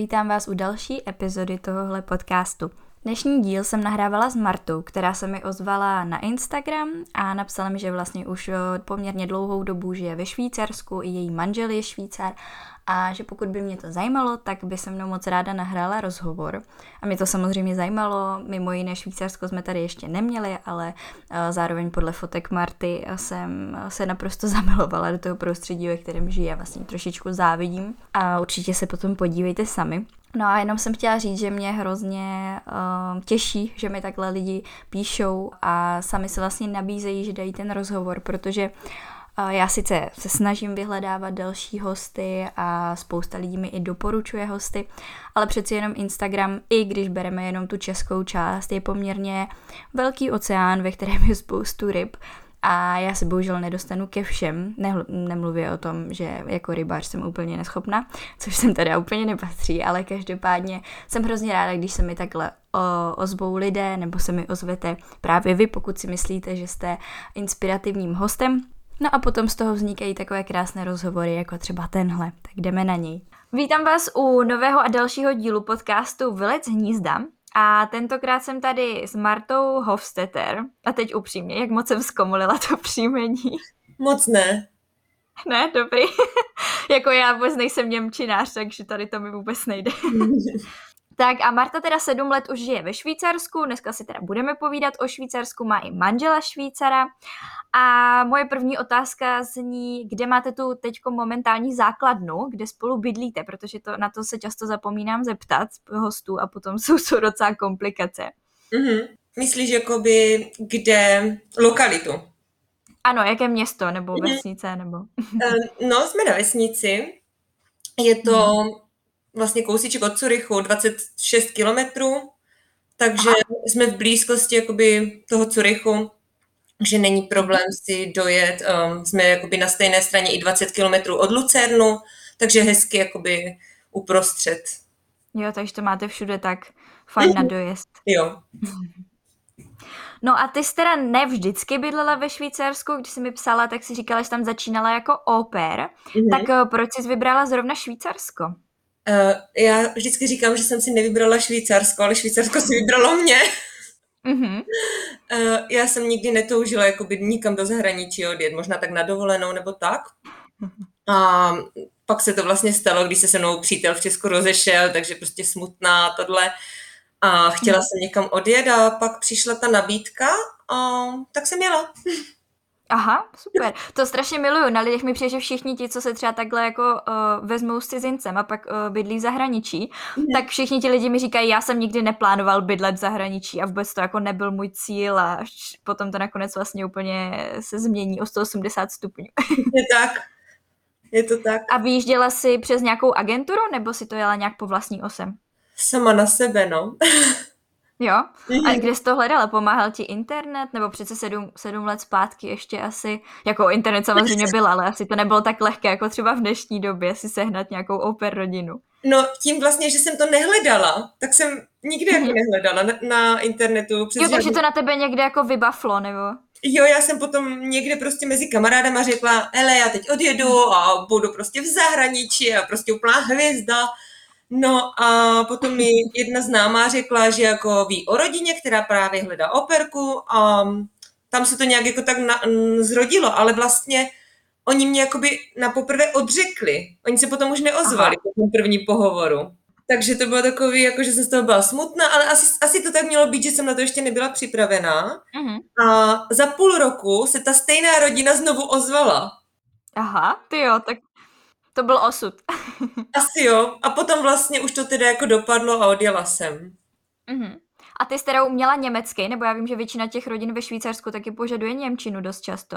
vítám vás u další epizody tohohle podcastu. Dnešní díl jsem nahrávala s Martou, která se mi ozvala na Instagram a napsala mi, že vlastně už poměrně dlouhou dobu žije ve Švýcarsku, i její manžel je Švýcar a že pokud by mě to zajímalo, tak by se mnou moc ráda nahrála rozhovor. A mě to samozřejmě zajímalo, mimo jiné Švýcarsko jsme tady ještě neměli, ale eh, zároveň podle fotek Marty jsem se naprosto zamilovala do toho prostředí, ve kterém žije, vlastně trošičku závidím a určitě se potom podívejte sami. No a jenom jsem chtěla říct, že mě hrozně uh, těší, že mi takhle lidi píšou a sami se vlastně nabízejí, že dají ten rozhovor, protože uh, já sice se snažím vyhledávat další hosty a spousta lidí mi i doporučuje hosty, ale přeci jenom Instagram, i když bereme jenom tu českou část, je poměrně velký oceán, ve kterém je spoustu ryb a já se bohužel nedostanu ke všem, ne, nemluvě o tom, že jako rybář jsem úplně neschopná, což jsem teda úplně nepatří, ale každopádně jsem hrozně ráda, když se mi takhle o, ozvou lidé, nebo se mi ozvete právě vy, pokud si myslíte, že jste inspirativním hostem. No a potom z toho vznikají takové krásné rozhovory, jako třeba tenhle, tak jdeme na něj. Vítám vás u nového a dalšího dílu podcastu Vylec hnízda. A tentokrát jsem tady s Martou Hofstetter. A teď upřímně, jak moc jsem zkomolila to příjmení? Moc ne. Ne, dobrý. jako já vůbec nejsem Němčinář, takže tady to mi vůbec nejde. tak a Marta teda sedm let už žije ve Švýcarsku, dneska si teda budeme povídat o Švýcarsku, má i manžela Švýcara. A moje první otázka zní, kde máte tu teďko momentální základnu, kde spolu bydlíte, protože to, na to se často zapomínám zeptat hostů a potom jsou, jsou docela komplikace. Mm-hmm. Myslíš jakoby kde lokalitu? Ano, jaké město nebo mm-hmm. vesnice? nebo? no, jsme na vesnici. Je to mm-hmm. vlastně kousíček od Curychu, 26 kilometrů, takže Aha. jsme v blízkosti jakoby toho Curychu že není problém si dojet. Um, jsme jakoby na stejné straně i 20 kilometrů od Lucernu, takže hezky jakoby uprostřed. Jo, takže to máte všude tak fajn na dojezd. Jo. No a ty jsi teda nevždycky bydlela ve Švýcarsku, když jsi mi psala, tak si říkala, že tam začínala jako oper. Mm-hmm. Tak uh, proč jsi vybrala zrovna Švýcarsko? Uh, já vždycky říkám, že jsem si nevybrala Švýcarsko, ale Švýcarsko si vybralo mě. Mm-hmm. Uh, já jsem nikdy netoužila jakoby nikam do zahraničí odjet, možná tak na dovolenou nebo tak. A pak se to vlastně stalo, když se se mnou přítel v Česku rozešel, takže prostě smutná tohle. A chtěla mm. jsem někam odjet a pak přišla ta nabídka a tak jsem jela. Aha, super. To strašně miluju. Na lidech mi přijde, že všichni ti, co se třeba takhle jako uh, vezmou s cizincem a pak uh, bydlí v zahraničí, mm. tak všichni ti lidi mi říkají, já jsem nikdy neplánoval bydlet v zahraničí a vůbec to jako nebyl můj cíl a potom to nakonec vlastně úplně se změní o 180 stupňů. Je tak. Je to tak. A vyjížděla jsi přes nějakou agenturu nebo si to jela nějak po vlastní osem? Sama na sebe, no. Jo? A kde jsi to hledala? Pomáhal ti internet? Nebo přece sedm, sedm let zpátky ještě asi, jako internet samozřejmě byl, ale asi to nebylo tak lehké, jako třeba v dnešní době si sehnat nějakou oper rodinu. No tím vlastně, že jsem to nehledala, tak jsem nikdy jako mhm. nehledala na, na internetu. Přes jo, takže to na tebe někde jako vybaflo, nebo? Jo, já jsem potom někde prostě mezi kamarádama řekla, hele, já teď odjedu a budu prostě v zahraničí a prostě úplná hvězda No a potom mi jedna známá řekla, že jako ví o rodině, která právě hledá operku a tam se to nějak jako tak na, zrodilo, ale vlastně oni mě jakoby na poprvé odřekli. Oni se potom už neozvali Aha. po tom první pohovoru. Takže to bylo takový, jako že jsem z toho byla smutná, ale asi, asi to tak mělo být, že jsem na to ještě nebyla připravená. Uh-huh. A za půl roku se ta stejná rodina znovu ozvala. Aha, ty jo, tak to byl osud. Asi jo. A potom vlastně už to teda jako dopadlo a odjela jsem. Uh-huh. A ty jsi teda uměla německy, nebo já vím, že většina těch rodin ve Švýcarsku taky požaduje Němčinu dost často.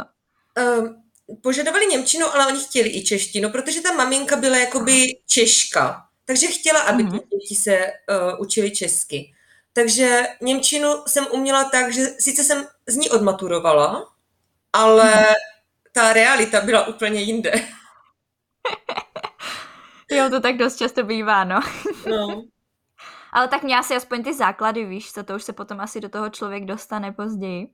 Um, požadovali Němčinu, ale oni chtěli i češtinu, protože ta maminka byla jakoby Češka. Takže chtěla, aby uh-huh. děti se uh, učili česky. Takže Němčinu jsem uměla tak, že sice jsem z ní odmaturovala, ale uh-huh. ta realita byla úplně jinde. jo, to tak dost často bývá, no. no. Ale tak mě asi aspoň ty základy, víš co, to už se potom asi do toho člověk dostane později.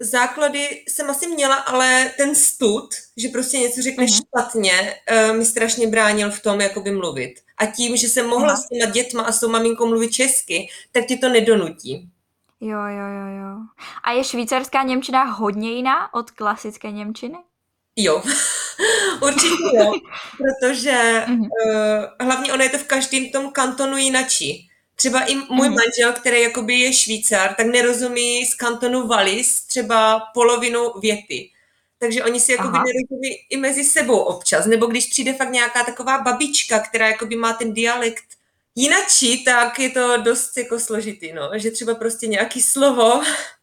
Základy jsem asi měla, ale ten stud, že prostě něco řekneš mm-hmm. špatně, uh, mi strašně bránil v tom, jakoby mluvit. A tím, že jsem mohla Aha. s těma dětma a s tou maminkou mluvit česky, tak ti to nedonutí. Jo, jo, jo, jo. A je švýcarská Němčina hodně jiná od klasické Němčiny? Jo, určitě jo, protože Mhm. uh, hlavně ono je to v každém tom kantonu jinačí. Třeba i můj Mhm. manžel, který jakoby je Švýcar, tak nerozumí z kantonu Wallis třeba polovinu věty. Takže oni si jakoby Aha. nerozumí i mezi sebou občas. Nebo když přijde fakt nějaká taková babička, která jakoby má ten dialekt jinačí, tak je to dost jako složitý, no. Že třeba prostě nějaký slovo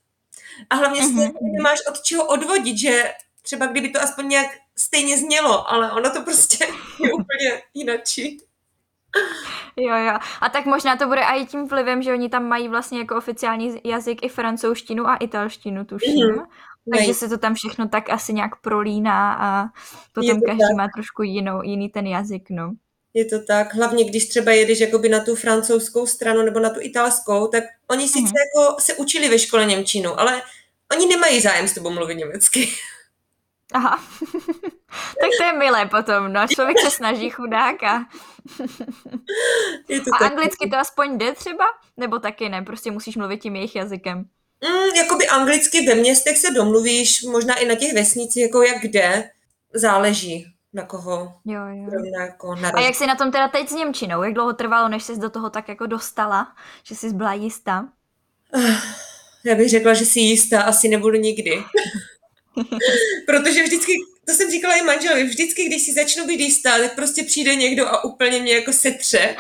a hlavně si Mhm, jakoby mhm. nemáš od čeho odvodit, že třeba kdyby to aspoň nějak stejně znělo, ale ono to prostě je úplně jinačí. Jo, jo. A tak možná to bude i tím vlivem, že oni tam mají vlastně jako oficiální jazyk i francouzštinu a italštinu, tuším. Mhm. Takže Mají. se to tam všechno tak asi nějak prolíná a potom to každý tak. má trošku jinou, jiný ten jazyk, no. Je to tak, hlavně když třeba jedeš jakoby na tu francouzskou stranu nebo na tu italskou, tak oni sice Mhm. jako se učili ve škole Němčinu, ale oni nemají zájem s tebou mluvit německy. Aha. tak to je milé potom, no. Člověk se snaží chudák a... Je to A tak. anglicky to aspoň jde třeba? Nebo taky ne? Prostě musíš mluvit tím jejich jazykem. Mm, jakoby anglicky ve městech se domluvíš, možná i na těch vesnicích, jako jak kde, záleží na koho. Jo, jo. Zrovna jako A narazí. jak jsi na tom teda teď s Němčinou? Jak dlouho trvalo, než jsi do toho tak jako dostala? Že jsi byla jistá? Já bych řekla, že si jistá asi nebudu nikdy. Protože vždycky, to jsem říkala i manželovi, vždycky, když si začnu být jistá, tak prostě přijde někdo a úplně mě jako setře.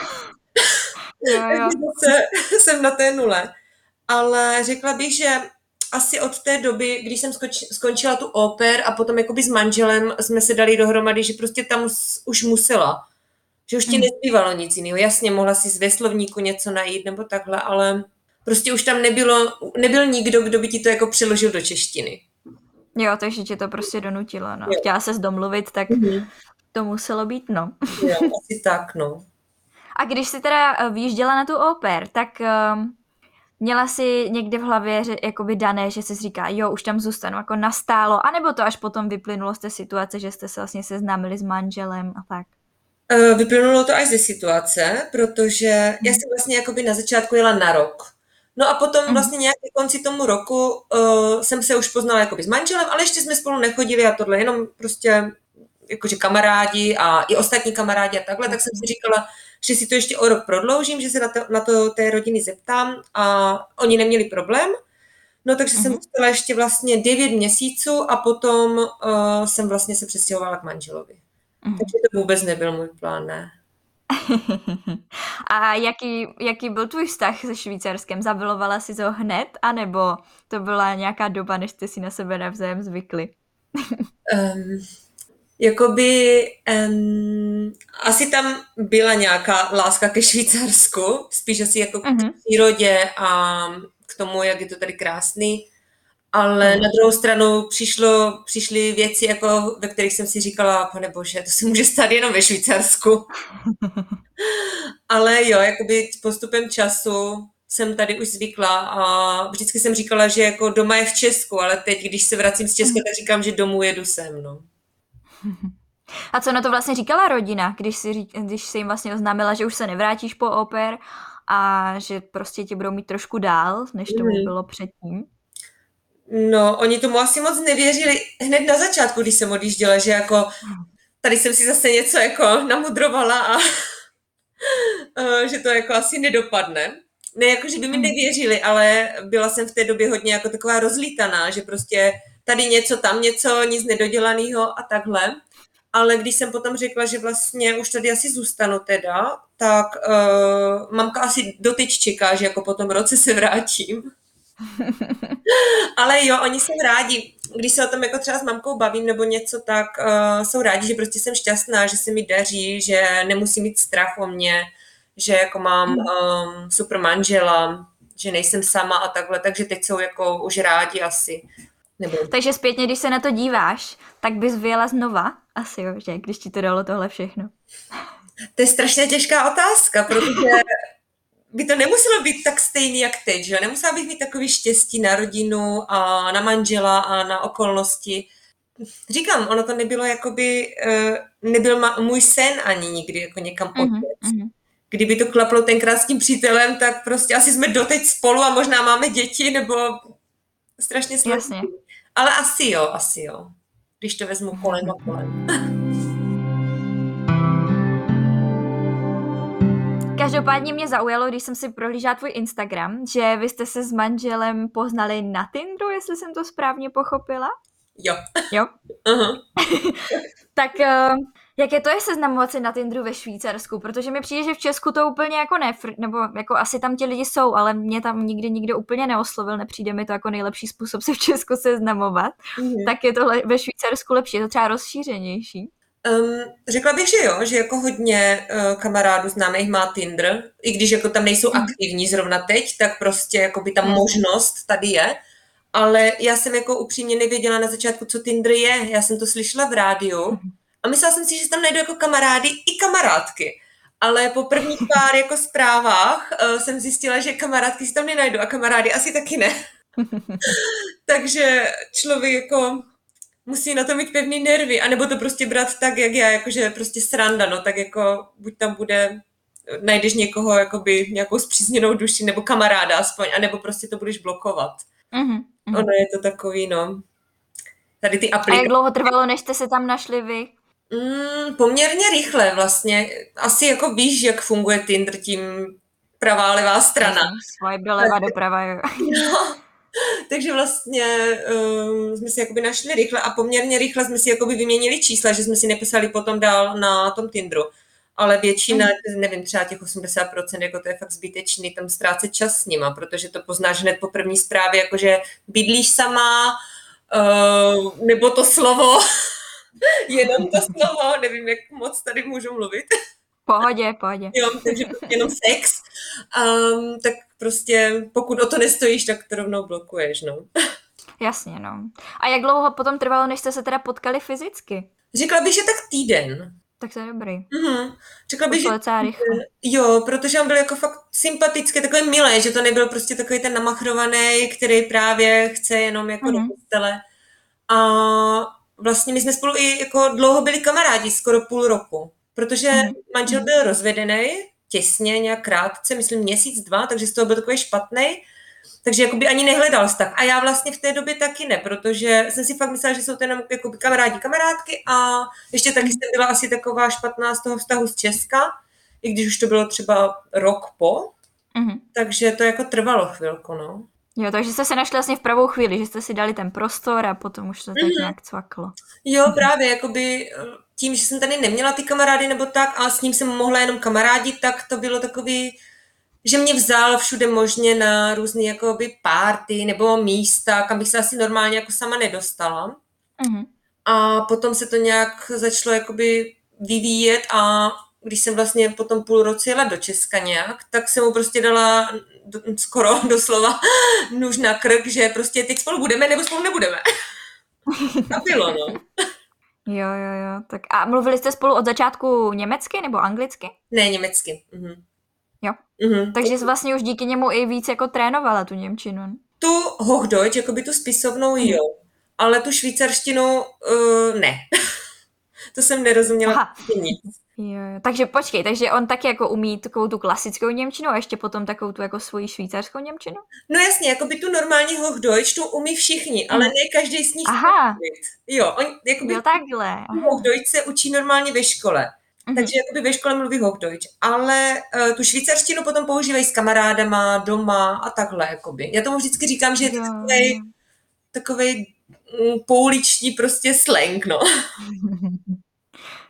Jo, jo. Takže zase jsem na té nule. Ale řekla bych, že asi od té doby, když jsem skoč, skončila tu oper a potom jakoby s manželem jsme se dali dohromady, že prostě tam už musela. Že už ti Mhm. nezbývalo nic jiného. Jasně, mohla si z ve slovníku něco najít nebo takhle, ale prostě už tam nebylo, nebyl nikdo, kdo by ti to jako přeložil do češtiny. Jo, takže tě to prostě donutilo, no. Jo. Chtěla ses domluvit, tak to muselo být, no. Jo, asi tak, no. A když jsi teda eh, vyjížděla na tu oper, tak um, měla si někde v hlavě že, jakoby dané, že jsi říká, jo, už tam zůstanu jako nastálo, anebo to až potom vyplynulo z té situace, že jste se vlastně seznámili s manželem a tak. Eh, Vyplynulo to až ze situace, protože já jsem vlastně jakoby na začátku jela na rok. No a potom Mhm. vlastně nějak ke konci tomu roku uh, jsem se už poznala jakoby s manželem, ale ještě jsme spolu nechodili a tohle, jenom prostě jakože kamarádi a i ostatní kamarádi a takhle, tak jsem si říkala, že si to ještě o rok prodloužím, že se na to, na to té rodiny zeptám a oni neměli problém. No takže jsem Mhm. zůstala ještě vlastně 9 měsíců a potom uh, jsem vlastně se přestěhovala k manželovi. Mhm. Takže to vůbec nebyl můj plán, ne. A jaký, jaký byl tvůj vztah se Švýcarskem? Zamilovala jsi ho hned, anebo to byla nějaká doba, než jste si na sebe navzájem zvykli? Um, jakoby um, asi tam byla nějaká láska ke Švýcarsku, spíš asi jako k Mhm. přírodě a k tomu, jak je to tady krásný. Ale Mhm. na druhou stranu přišlo, přišly věci, jako, ve kterých jsem si říkala, pane bože, to se může stát jenom ve Švýcarsku. Ale jo, jakoby postupem času jsem tady už zvykla a vždycky jsem říkala, že jako doma je v Česku, ale teď, když se vracím z Česka, tak říkám, že domů jedu sem, no. A co na to vlastně říkala rodina, když si, když si jim vlastně oznámila, že už se nevrátíš po oper a že prostě tě budou mít trošku dál, než tomu Mhm. bylo předtím? No, oni tomu asi moc nevěřili hned na začátku, když jsem odjížděla, že jako tady jsem si zase něco jako namudrovala a eh, že to jako asi nedopadne. Ne jako, že by mi Mhm. nevěřili, ale byla jsem v té době hodně jako taková rozlítaná, že prostě tady něco, tam něco, nic nedodělaného a takhle. Ale když jsem potom řekla, že vlastně už tady asi zůstanu teda, tak uh, mamka asi doteď čeká, že jako po tom roce se vrátím. Ale jo, oni jsou rádi, když se o tom jako třeba s mamkou bavím nebo něco, tak uh, jsou rádi, že prostě jsem šťastná, že se mi daří, že nemusím mít strach o mě, že jako mám um, super manžela, že nejsem sama a takhle, takže teď jsou jako už rádi asi. Nebo Takže zpětně, když se na to díváš, tak bys vyjela znova? Asi jo, že? Když ti to dalo tohle všechno. To je strašně těžká otázka, protože by to nemuselo být tak stejný jak teď, že? Nemusela bych mít takový štěstí na rodinu a na manžela a na okolnosti. říkám, ono to nebylo jakoby, uh, nebyl ma, můj sen ani nikdy jako někam. Mm-hmm. uh Kdyby to klaplo tenkrát s tím přítelem, tak prostě asi jsme doteď spolu a možná máme děti, nebo strašně Jasně. Ale asi jo, asi jo. Když to vezmu kolem a kolem. Každopádně mě zaujalo, když jsem si prohlížela tvůj Instagram, že vy jste se s manželem poznali na Tinderu, jestli jsem to správně pochopila. Jo. Jo? Uh-huh. tak uh, jak je to je seznamovat se na Tinderu ve Švýcarsku? Protože mi přijde, že v Česku to úplně jako ne, nebo jako asi tam ti lidi jsou, ale mě tam nikdy nikdo úplně neoslovil, nepřijde mi to jako nejlepší způsob se v Česku seznamovat. Uh-huh. Tak je to ve Švýcarsku lepší, je to třeba rozšířenější. Um, řekla bych, že jo, že jako hodně uh, kamarádů známých má Tinder, i když jako tam nejsou mm. aktivní zrovna teď, tak prostě jako by ta mm. možnost tady je. Ale já jsem jako upřímně nevěděla na začátku, co Tinder je. Já jsem to slyšela v rádiu mm. a myslela jsem si, že tam najdu jako kamarády i kamarádky. Ale po prvních pár jako zprávách uh, jsem zjistila, že kamarádky si tam nenajdu a kamarády asi taky ne. Takže člověk jako musí na to mít pevný nervy, anebo to prostě brát tak, jak já, jakože prostě sranda, no, tak jako buď tam bude, najdeš někoho, jakoby nějakou zpřízněnou duši, nebo kamaráda aspoň, anebo prostě to budeš blokovat. Mm-hmm. Ono je to takový, no. Tady ty aplikace. A jak dlouho trvalo, než jste se tam našli vy? Mm, poměrně rychle vlastně. Asi jako víš, jak funguje Tinder tím pravá, levá strana. Swipe doleva, doprava, jo. No, takže vlastně um, jsme si jakoby našli rychle a poměrně rychle jsme si jakoby vyměnili čísla, že jsme si nepsali potom dál na tom Tinderu. Ale většina, mm. nevím, třeba těch 80%, jako to je fakt zbytečný, tam ztrácet čas s nima, protože to poznáš hned po první zprávě, jakože bydlíš sama, uh, nebo to slovo, jenom to slovo, nevím, jak moc tady můžu mluvit. Pohodě, pohodě. Jo, takže jenom sex. Um, tak prostě pokud o to nestojíš, tak to rovnou blokuješ, no. Jasně, no. A jak dlouho potom trvalo, než jste se teda potkali fyzicky? Řekla bych, že tak týden. Tak to je dobrý. Mm-hmm. Řekla bych, že... Jo, protože on byl jako fakt sympatický, takový milý, že to nebyl prostě takový ten namachrovaný, který právě chce jenom jako mm-hmm. do postele. A vlastně my jsme spolu i jako dlouho byli kamarádi, skoro půl roku. Protože mm-hmm. manžel byl rozvedený, těsně, nějak krátce, myslím měsíc, dva, takže z toho byl takový špatný. Takže jakoby ani nehledal vztah. A já vlastně v té době taky ne, protože jsem si fakt myslela, že jsou to jenom jako kamarádi, kamarádky a ještě taky jsem byla asi taková špatná z toho vztahu z Česka, i když už to bylo třeba rok po. Mm-hmm. Takže to jako trvalo chvilku, no. Jo, takže jste se našli vlastně v pravou chvíli, že jste si dali ten prostor a potom už to tak mm-hmm. nějak cvaklo. Jo, právě, jakoby tím, že jsem tady neměla ty kamarády nebo tak a s ním jsem mohla jenom kamarádit, tak to bylo takový, že mě vzal všude možně na různé jakoby párty nebo místa, kam bych se asi normálně jako sama nedostala. Mm-hmm. A potom se to nějak začalo jakoby vyvíjet a když jsem vlastně potom půl roce jela do Česka nějak, tak jsem mu prostě dala do, skoro doslova nůž na krk, že prostě teď spolu budeme nebo spolu nebudeme. A bylo, no. Jo, jo, jo. Tak a mluvili jste spolu od začátku německy nebo anglicky? Ne, německy. Mhm. Jo. Mhm. Takže jsi vlastně už díky němu i víc jako trénovala tu Němčinu. Tu Hochdeutsch, jako by tu spisovnou, jo. Ale tu švýcarštinu uh, ne. to jsem nerozuměla Aha. nic. Jo. Takže počkej, takže on taky jako umí takovou tu klasickou Němčinu a ještě potom takovou tu jako svoji švýcarskou Němčinu? No jasně, jako by tu normální Hochdeutsch tu umí všichni, ale ne každý z nich Aha. Jo, on jakoby jo, takhle. Hochdeutsch se učí normálně ve škole. Mm-hmm. Takže jakoby ve škole mluví Hochdeutsch, ale uh, tu švýcarštinu potom používají s kamarádama, doma a takhle, jakoby. Já tomu vždycky říkám, že je to takovej, takovej mm, pouliční prostě slang, no.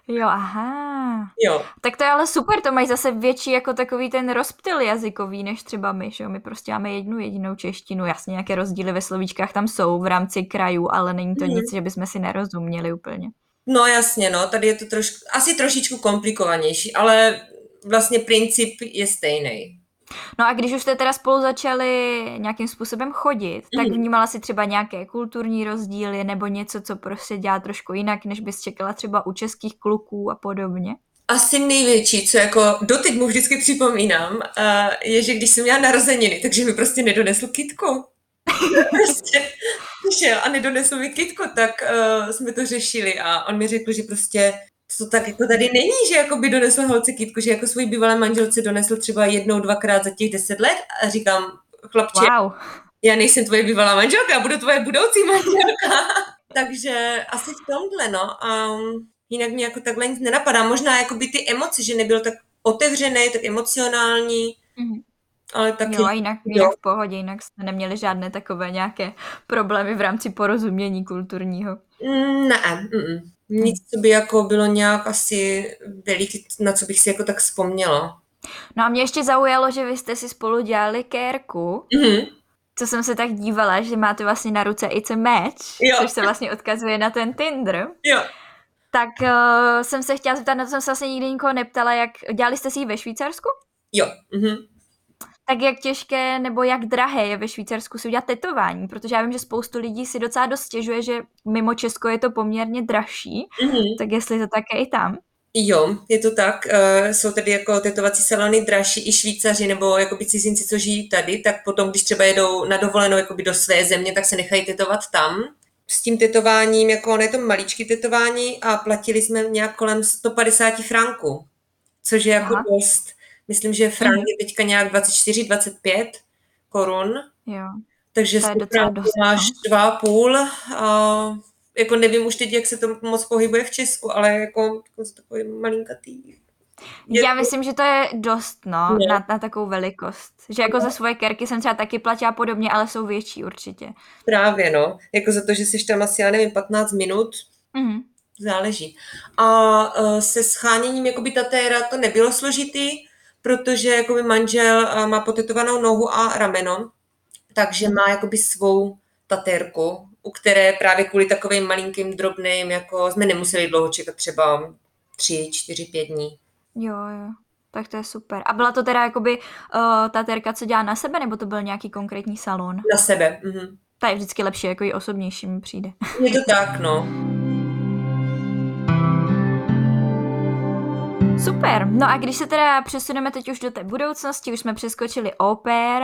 Jo, aha. Jo. Tak to je ale super, to mají zase větší jako takový ten rozptyl jazykový, než třeba my, že jo? My prostě máme jednu jedinou češtinu, jasně nějaké rozdíly ve slovíčkách tam jsou v rámci krajů, ale není to mm. nic, že bychom si nerozuměli úplně. No jasně, no, tady je to trošku, asi trošičku komplikovanější, ale vlastně princip je stejný. No a když už jste teda spolu začali nějakým způsobem chodit, tak mhm. vnímala si třeba nějaké kulturní rozdíly nebo něco, co prostě dělá trošku jinak, než bys čekala třeba u českých kluků a podobně? Asi největší, co jako doteď mu vždycky připomínám, je, že když jsem měla narozeniny, takže mi prostě nedonesl kitku. prostě přišel a nedonesl mi kitku, tak uh, jsme to řešili a on mi řekl, že prostě to tak jako tady není, že jako by donesl holce kitku, že jako svůj bývalé manželce donesl třeba jednou, dvakrát za těch deset let a říkám, chlapče, wow. já nejsem tvoje bývalá manželka, budu tvoje budoucí manželka. Takže asi v tomhle, no. Um, jinak mě jako takhle nic nenapadá. Možná jako by ty emoce, že nebyl tak otevřený, tak emocionální. Mm-hmm. Ale taky... Jo, a jinak, jinak v pohodě, jinak jste neměli žádné takové nějaké problémy v rámci porozumění kulturního. Mm, ne, mm, nic, co by jako bylo nějak asi veliký, na co bych si jako tak vzpomněla. No a mě ještě zaujalo, že vy jste si spolu dělali kérku. Mm-hmm. Co jsem se tak dívala, že máte vlastně na ruce It's a Match, jo. což se vlastně odkazuje na ten Tinder. Jo. Tak uh, jsem se chtěla zeptat, na to jsem se vlastně nikdy nikoho neptala, jak dělali jste si ji ve Švýcarsku? Jo. Mm-hmm. Tak jak těžké nebo jak drahé je ve Švýcarsku si udělat tetování, protože já vím, že spoustu lidí si docela dost stěžuje, že mimo Česko je to poměrně dražší, mm-hmm. tak jestli to také i tam. Jo, je to tak. Uh, jsou tady jako tetovací salony dražší i Švýcaři nebo jakoby cizinci, co žijí tady, tak potom, když třeba jedou na dovolenou jakoby do své země, tak se nechají tetovat tam. S tím tetováním, jako ono je to maličký tetování a platili jsme nějak kolem 150 franků, což je jako Aha. dost. Myslím, že frank mhm. je teďka nějak 24-25 korun. Jo. Takže to je máš no. dva půl. A jako nevím už teď, jak se to moc pohybuje v Česku, ale jako, jako takový malinkatý. Je Já to... myslím, že to je dost, no, na, na takovou velikost. Že jako no. za svoje kerky jsem třeba taky platila podobně, ale jsou větší určitě. Právě, no. Jako za to, že jsi tam asi, já nevím, 15 minut, mm-hmm. záleží. A uh, se scháněním jakoby tatéra to nebylo složitý, protože jakoby manžel uh, má potetovanou nohu a rameno, takže má jakoby svou tatérku, u které právě kvůli takovým malinkým drobným, jako jsme nemuseli dlouho čekat třeba tři, čtyři, pět dní. Jo, jo. Tak to je super. A byla to teda jakoby uh, ta terka, co dělá na sebe, nebo to byl nějaký konkrétní salon? Na sebe, mhm. Ta je vždycky lepší, jako i osobnější mi přijde. Je to tak, no. Super. No a když se teda přesuneme teď už do té budoucnosti, už jsme přeskočili oper,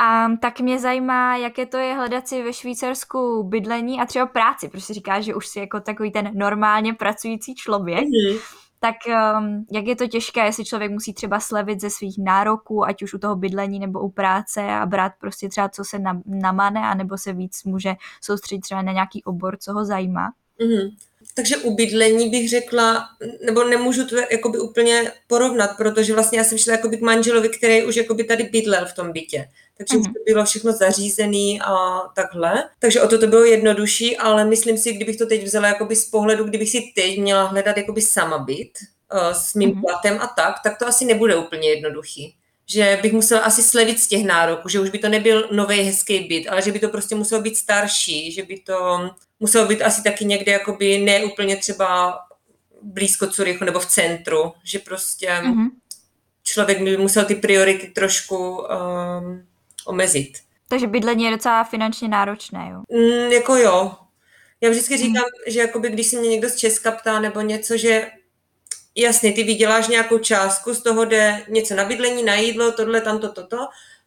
a tak mě zajímá, jaké to je hledat si ve Švýcarsku bydlení a třeba práci, protože říká, že už si jako takový ten normálně pracující člověk. Mm-hmm. Tak um, jak je to těžké, jestli člověk musí třeba slevit ze svých nároků, ať už u toho bydlení nebo u práce a brát prostě třeba, co se namane, anebo se víc může soustředit třeba na nějaký obor, co ho zajímá. Mm-hmm. Takže u bydlení bych řekla, nebo nemůžu to jakoby úplně porovnat, protože vlastně já jsem šla jakoby k manželovi, který už jakoby tady bydlel v tom bytě. Takže mm-hmm. už to bylo všechno zařízené a takhle. Takže o to to bylo jednodušší, ale myslím si, kdybych to teď vzala jakoby z pohledu, kdybych si teď měla hledat jakoby sama byt uh, s mým mm-hmm. platem a tak, tak to asi nebude úplně jednoduchý že bych musela asi slevit z těch nároků, že už by to nebyl nový hezký byt, ale že by to prostě muselo být starší, že by to muselo být asi taky někde jakoby ne úplně třeba blízko Curychu nebo v centru, že prostě mm-hmm. člověk by musel ty priority trošku um, omezit. Takže bydlení je docela finančně náročné, jo? Mm, jako jo. Já vždycky říkám, mm. že jakoby, když se mě někdo z Česka ptá nebo něco, že jasně, ty vyděláš nějakou částku, z toho jde něco na bydlení, na jídlo, tohle, tamto, toto,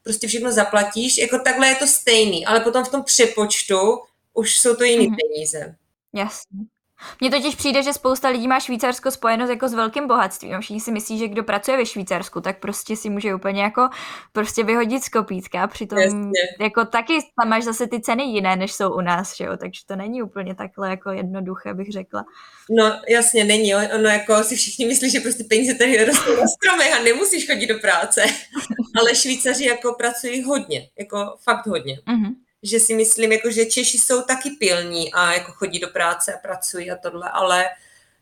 prostě všechno zaplatíš, jako takhle je to stejný, ale potom v tom přepočtu už jsou to jiné mm-hmm. peníze. Jasně. Mně totiž přijde, že spousta lidí má Švýcarsko spojeno jako s velkým bohatstvím. Všichni si myslí, že kdo pracuje ve Švýcarsku, tak prostě si může úplně jako prostě vyhodit z kopítka. Přitom Jasně. jako taky tam máš zase ty ceny jiné, než jsou u nás, že jo? takže to není úplně takhle jako jednoduché, bych řekla. No jasně, není. Ono jako si všichni myslí, že prostě peníze tady rostou na stromech a nemusíš chodit do práce. Ale Švýcaři jako pracují hodně, jako fakt hodně. Mm-hmm že si myslím, jako, že Češi jsou taky pilní a jako chodí do práce a pracují a tohle, ale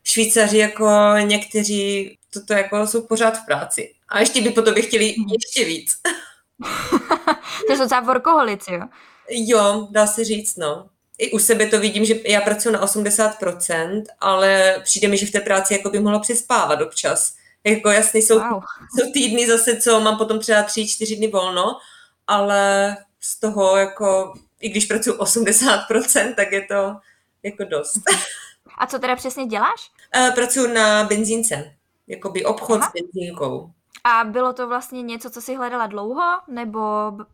Švýcaři jako někteří toto jako jsou pořád v práci. A ještě by po tobě chtěli mhm. ještě víc. to jsou docela workoholici, jo? Jo, dá se říct, no. I u sebe to vidím, že já pracuji na 80%, ale přijde mi, že v té práci jako by mohla přespávat občas. Jako jasně, jsou, wow. jsou týdny zase, co mám potom třeba 3-4 dny volno, ale z toho jako, i když pracuji 80%, tak je to jako dost. A co teda přesně děláš? Uh, pracuji na benzínce, jakoby obchod Aha. s benzínkou. A bylo to vlastně něco, co si hledala dlouho, nebo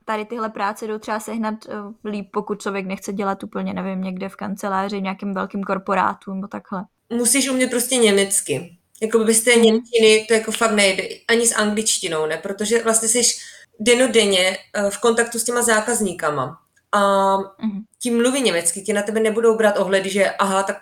tady tyhle práce jdou třeba sehnat uh, líp, pokud člověk nechce dělat úplně, nevím, někde v kanceláři, v nějakým velkým korporátu nebo takhle? Musíš umět prostě německy. Jako bez té mm. němčiny to jako fakt nejde. Ani s angličtinou, ne? Protože vlastně jsi denodenně eh, v kontaktu s těma zákazníkama. A mm. tím mluví německy, ti na tebe nebudou brát ohledy, že aha, tak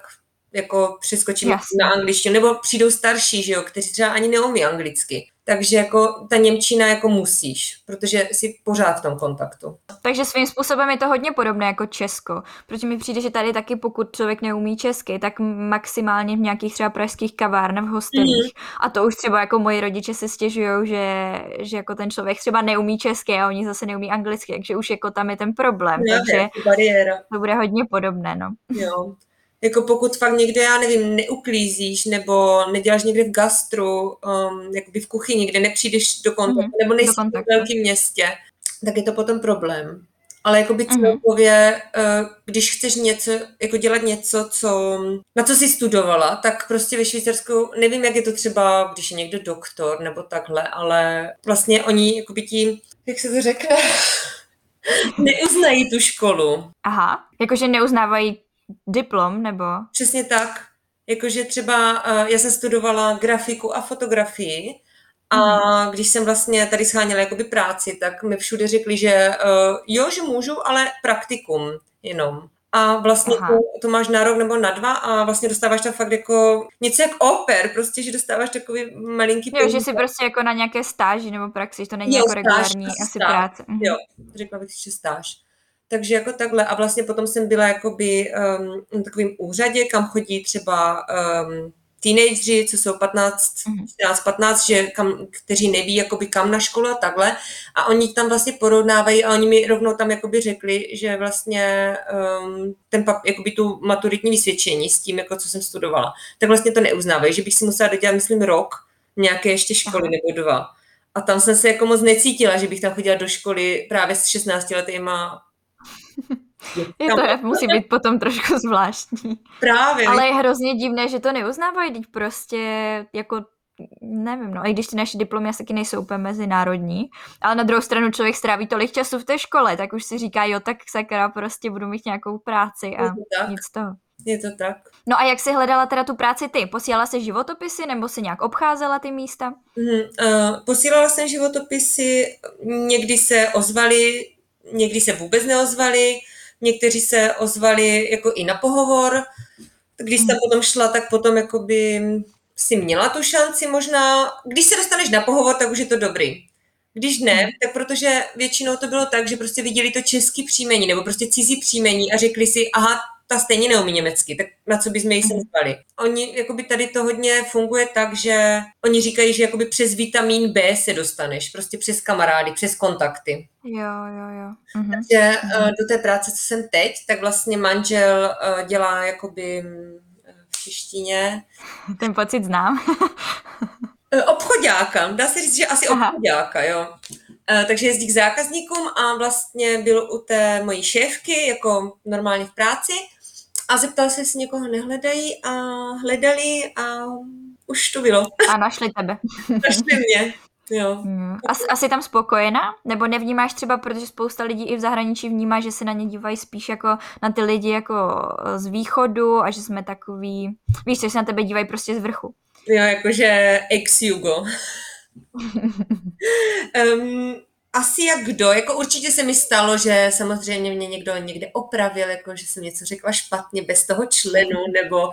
jako přeskočím Jasně. na angličtinu, nebo přijdou starší, že jo, kteří třeba ani neumí anglicky. Takže jako ta Němčina jako musíš, protože jsi pořád v tom kontaktu. Takže svým způsobem je to hodně podobné jako Česko, protože mi přijde, že tady taky pokud člověk neumí česky, tak maximálně v nějakých třeba pražských kavárnách v hostelích. Mm-hmm. A to už třeba jako moji rodiče se stěžují, že, že jako ten člověk třeba neumí česky a oni zase neumí anglicky, takže už jako tam je ten problém. No, takže bariéra. to bude hodně podobné, no. Jo, jako pokud fakt někde, já nevím, neuklízíš nebo neděláš někde v gastru, um, jakoby v kuchyni, kde nepřijdeš do kontaktu, mm-hmm, nebo nejsi v velkém městě, tak je to potom problém. Ale jakoby mhm. celkově, mm-hmm. když chceš něco, jako dělat něco, co, na co jsi studovala, tak prostě ve Švýcarsku, nevím, jak je to třeba, když je někdo doktor nebo takhle, ale vlastně oni, jakoby ti, jak se to řekne, neuznají tu školu. Aha, jakože neuznávají diplom, nebo? Přesně tak. Jakože třeba uh, já jsem studovala grafiku a fotografii a hmm. když jsem vlastně tady scháněla jakoby práci, tak mi všude řekli, že uh, jo, že můžu, ale praktikum jenom. A vlastně to, to máš na rok nebo na dva a vlastně dostáváš tam fakt jako něco jak oper, prostě, že dostáváš takový malinký Jo, že jsi prostě jako na nějaké stáži nebo praxi, že to není jo, jako regulární stáž, asi stáž. práce. Mhm. Jo, řekla bych, že stáž. Takže jako takhle. A vlastně potom jsem byla jakoby um, na takovým úřadě, kam chodí třeba um, teenageři, co jsou 15, 14, 15, že kam, kteří neví, jakoby kam na školu a takhle. A oni tam vlastně porovnávají a oni mi rovnou tam jakoby řekli, že vlastně um, ten pap, jakoby tu maturitní vysvědčení s tím, jako co jsem studovala, tak vlastně to neuznávají, že bych si musela dodělat, myslím, rok nějaké ještě školy nebo dva. A tam jsem se jako moc necítila, že bych tam chodila do školy právě s 16 letýma je to musí být potom trošku zvláštní. Právě. Ale je hrozně divné, že to neuznávají, teď prostě jako nevím, no, i když ty naše diplomy asi taky nejsou úplně mezinárodní, ale na druhou stranu člověk stráví tolik času v té škole, tak už si říká, jo, tak sakra, prostě budu mít nějakou práci a nic z toho. Je to tak. No a jak jsi hledala teda tu práci ty? Posílala jsi životopisy nebo si nějak obcházela ty místa? Mm, uh, posílala jsem životopisy, někdy se ozvali někdy se vůbec neozvali, někteří se ozvali jako i na pohovor. Když jsem potom šla, tak potom jakoby si měla tu šanci možná. Když se dostaneš na pohovor, tak už je to dobrý. Když ne, hmm. tak protože většinou to bylo tak, že prostě viděli to český příjmení nebo prostě cizí příjmení a řekli si, aha, ta stejně neumí německy, tak na co bychom jí sem zvali. Mhm. Oni, jakoby tady to hodně funguje tak, že oni říkají, že jakoby přes vitamin B se dostaneš, prostě přes kamarády, přes kontakty. Jo, jo, jo. Mhm. Takže mhm. Uh, do té práce, co jsem teď, tak vlastně manžel uh, dělá jakoby mm, v češtině. Ten pocit znám. Eh, obchodáka, dá se říct, že asi Aha. obchodáka, jo. takže jezdí k zákazníkům a vlastně byl u té mojí šéfky, jako normálně v práci a zeptal se, jestli někoho nehledají a hledali a už to bylo. A našli tebe. našli mě. Jo. Hmm. Asi, asi tam spokojená? Nebo nevnímáš třeba, protože spousta lidí i v zahraničí vnímá, že se na ně dívají spíš jako na ty lidi jako z východu a že jsme takový, víš, že se na tebe dívají prostě z vrchu. Jo, jakože ex-Jugo. um, asi jak kdo, jako určitě se mi stalo, že samozřejmě mě někdo někde opravil, jako že jsem něco řekla špatně bez toho členu, nebo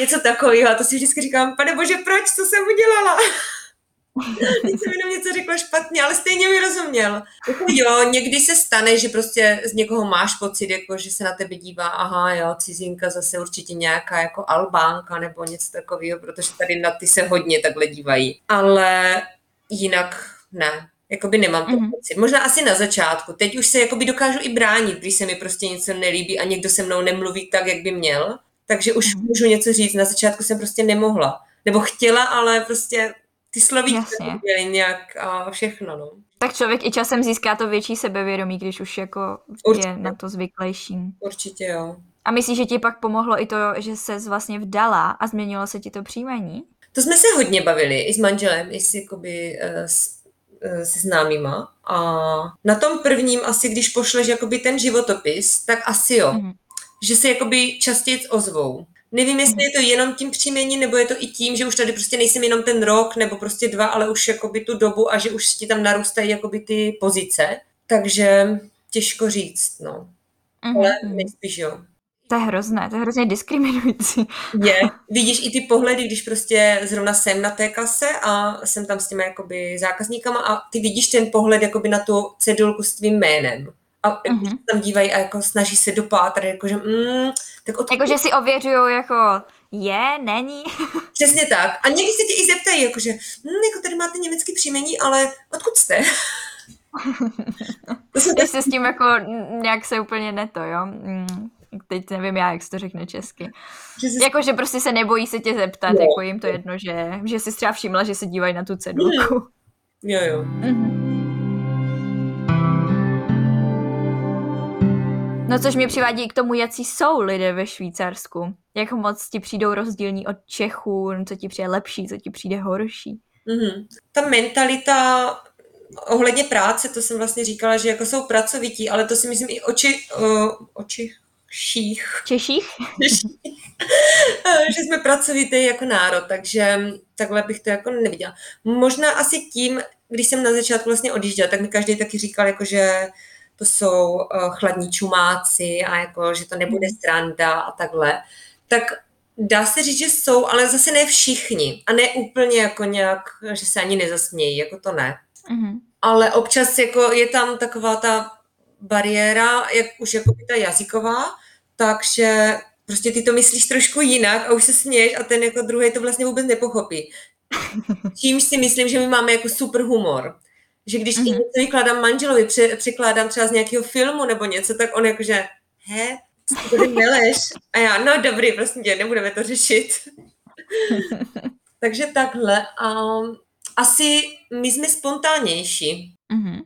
něco takového. A to si vždycky říkám, pane bože, proč, co jsem udělala? Teď jsem jenom něco řekla špatně, ale stejně mi rozuměl. Jako jo, někdy se stane, že prostě z někoho máš pocit, jako že se na tebe dívá, aha, jo, cizinka zase určitě nějaká jako albánka nebo něco takového, protože tady na ty se hodně takhle dívají. Ale jinak ne, jakoby nemám to mm-hmm. pocit. Možná asi na začátku. Teď už se jakoby dokážu i bránit, když se mi prostě něco nelíbí a někdo se mnou nemluví tak, jak by měl. Takže už mm-hmm. můžu něco říct. Na začátku jsem prostě nemohla. Nebo chtěla, ale prostě ty slovíčka byly nějak a všechno, no. Tak člověk i časem získá to větší sebevědomí, když už jako Určitě. je na to zvyklejší. Určitě jo. A myslíš, že ti pak pomohlo i to, že se vlastně vdala a změnilo se ti to příjmení? To jsme se hodně bavili i s manželem, i s, jakoby, uh, s, se známýma. A na tom prvním asi, když pošleš jakoby ten životopis, tak asi jo. Mm-hmm. Že se jakoby častěji ozvou. Nevím, jestli je to jenom tím příjmením, nebo je to i tím, že už tady prostě nejsem jenom ten rok, nebo prostě dva, ale už jakoby tu dobu a že už ti tam narůstají jakoby ty pozice. Takže těžko říct, no. Mm-hmm. Ale nejspíš jo. To je hrozné, to je hrozně diskriminující. Je. Vidíš i ty pohledy, když prostě zrovna jsem na té kase a jsem tam s těmi jakoby zákazníkama a ty vidíš ten pohled jakoby na tu cedulku s tvým jménem. A uh-huh. tam dívají a jako snaží se dopátrat, jakože mm, tak odkud... Jakože si ověřují jako je, není. Přesně tak. A někdy se ti i zeptají, jakože hm, jako tady máte německý příjmení, ale odkud jste? Když se s tím jako nějak se úplně neto, jo? Mm, teď nevím já, jak se to řekne česky. Že jsi... Jako, že prostě se nebojí se tě zeptat, jo. jako jim to jedno, že, že jsi třeba všimla, že se dívají na tu cedulku. Mm. Jo, jo. Mm-hmm. No což mě přivádí k tomu, jaký jsou lidé ve Švýcarsku. Jak moc ti přijdou rozdílní od Čechů, co ti přijde lepší, co ti přijde horší. Mm-hmm. Ta mentalita ohledně práce, to jsem vlastně říkala, že jako jsou pracovití, ale to si myslím i oči, o, oči, ších. Češích? že jsme pracovitý jako národ, takže takhle bych to jako neviděla. Možná asi tím, když jsem na začátku vlastně odjížděla, tak mi každý taky říkal, jako, že to jsou uh, chladní čumáci a jako, že to nebude mhm. sranda a takhle. Tak dá se říct, že jsou, ale zase ne všichni. A ne úplně jako nějak, že se ani nezasmějí, jako to ne. Mm-hmm. Ale občas jako je tam taková ta bariéra, jak už jako ta jazyková, takže prostě ty to myslíš trošku jinak a už se směješ a ten jako druhý to vlastně vůbec nepochopí. Čímž si myslím, že my máme jako super humor. Že když mm-hmm. něco vykládám manželovi, při, přikládám třeba z nějakého filmu nebo něco, tak on jakože, he, tady meleš. A já, no dobrý, prostě tě, nebudeme to řešit. Takže takhle. Um, asi my jsme spontánnější. Mm-hmm.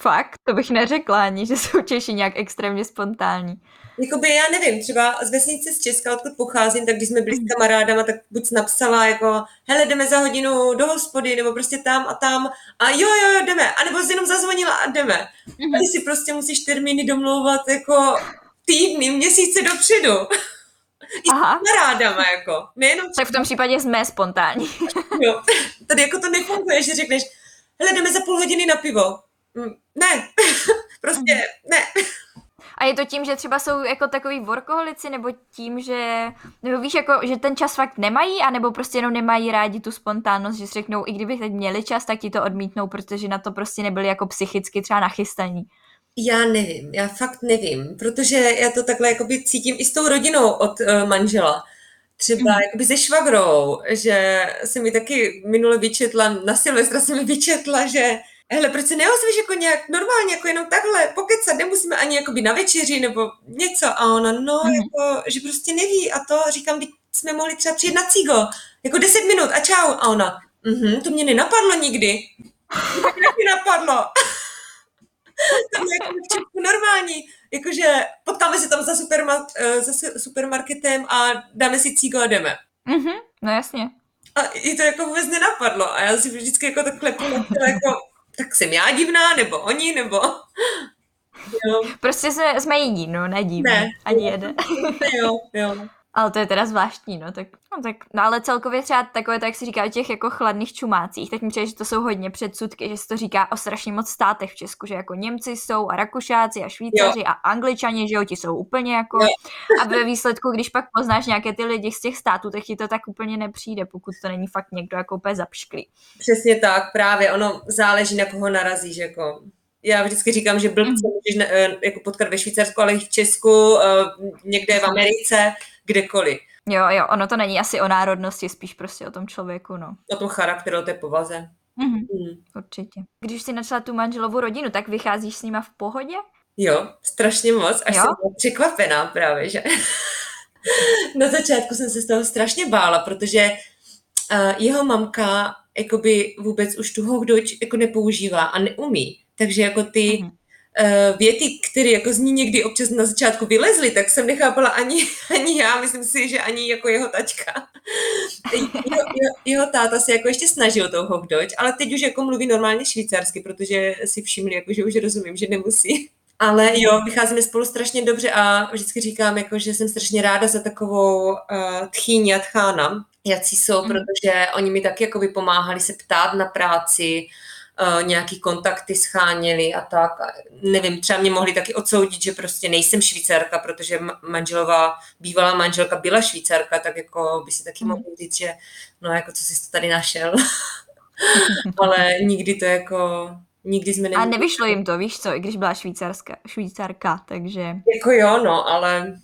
Fakt? To bych neřekla ani, že jsou Češi nějak extrémně spontánní. Jakoby já nevím, třeba z vesnice z Česka, odkud pocházím, tak když jsme byli s mhm. kamarádama, tak buď napsala jako, hele, jdeme za hodinu do hospody, nebo prostě tam a tam a jo, jo, jo, jdeme. A nebo jenom zazvonila a jdeme. Mm-hmm. A ty si prostě musíš termíny domlouvat jako týdny, měsíce dopředu. I Aha. s kamarádama, jako. Nejenom tak v tom případě jsme spontánní. jo, tady jako to nefunguje, že řekneš, hele, jdeme za půl hodiny na pivo. Mm, ne, prostě mhm. ne. A je to tím, že třeba jsou jako takový workoholici, nebo tím, že, nebo víš, jako, že ten čas fakt nemají, anebo prostě jenom nemají rádi tu spontánnost, že si řeknou, i kdyby teď měli čas, tak ti to odmítnou, protože na to prostě nebyli jako psychicky třeba nachystaní. Já nevím, já fakt nevím, protože já to takhle jakoby cítím i s tou rodinou od uh, manžela. Třeba mm. jakoby se švagrou, že se mi taky minule vyčetla, na Silvestra se mi vyčetla, že hele, proč se neozvíš jako nějak normálně, jako jenom takhle pokecat, nemusíme ani jakoby na večeři nebo něco. A ona, no, mm. jako, že prostě neví a to, říkám, teď jsme mohli třeba přijet na cigo, jako deset minut a čau. A ona, mhm, to mě nenapadlo nikdy. Tak mě napadlo. to je jako normální. Jakože potkáme se tam za, superma- eh, za supermarketem a dáme si cígo a jdeme. Mhm, no jasně. A i to jako vůbec nenapadlo. A já si vždycky jako takhle jako tak jsem já divná, nebo oni, nebo... Jo. Prostě jsme, jsme jiní, no, nedivní. Ne. Ani jeden. jo, jo. Ale to je teda zvláštní, no, tak, no, tak, no ale celkově třeba takové, tak jak si říká o těch jako chladných čumácích, tak mi přijde, že to jsou hodně předsudky, že se to říká o strašně moc státech v Česku, že jako Němci jsou a Rakušáci a Švýcaři jo. a Angličani, že jo, ti jsou úplně jako jo. a ve výsledku, když pak poznáš nějaké ty lidi z těch států, tak ti to tak úplně nepřijde, pokud to není fakt někdo jako úplně zapšklý. Přesně tak, právě, ono záleží na koho narazíš, jako já vždycky říkám, že blbce mm. můžeš eh, jako potkat ve Švýcarsku, ale i v Česku, eh, někde v Americe, kdekoliv. Jo, jo, ono to není asi o národnosti, spíš prostě o tom člověku, no. O tom charakteru, o té povaze. Mm-hmm. Mm. Určitě. Když jsi našla tu manželovou rodinu, tak vycházíš s nima v pohodě? Jo, strašně moc, až jo? jsem překvapená právě, že na začátku jsem se z toho strašně bála, protože uh, jeho mamka jakoby vůbec už tu hochdoč jako nepoužívá a neumí. Takže jako ty mm-hmm. Uh, věty, které jako z ní někdy občas na začátku vylezly, tak jsem nechápala ani, ani já, myslím si, že ani jako jeho tačka. jeho, jeho, jeho táta se jako ještě snažil tou Hochdeutsch, ale teď už jako mluví normálně švýcarsky, protože si všimli, jako, že už rozumím, že nemusí. Ale jo, vycházíme spolu strašně dobře a vždycky říkám, jako, že jsem strašně ráda za takovou uh, tchýni a tchána, jací jsou, mm. protože oni mi taky jako pomáhali se ptát na práci, uh, nějaký kontakty scháněli a tak. A nevím, třeba mě mohli taky odsoudit, že prostě nejsem švýcarka, protože manželová, bývalá manželka byla švýcarka, tak jako by si taky mm. mohli říct, že no jako co jsi to tady našel. Ale nikdy to jako nikdy jsme nebyli. A nevyšlo jim to, víš co, i když byla švýcarska, švýcarka, takže... Jako jo, no, ale...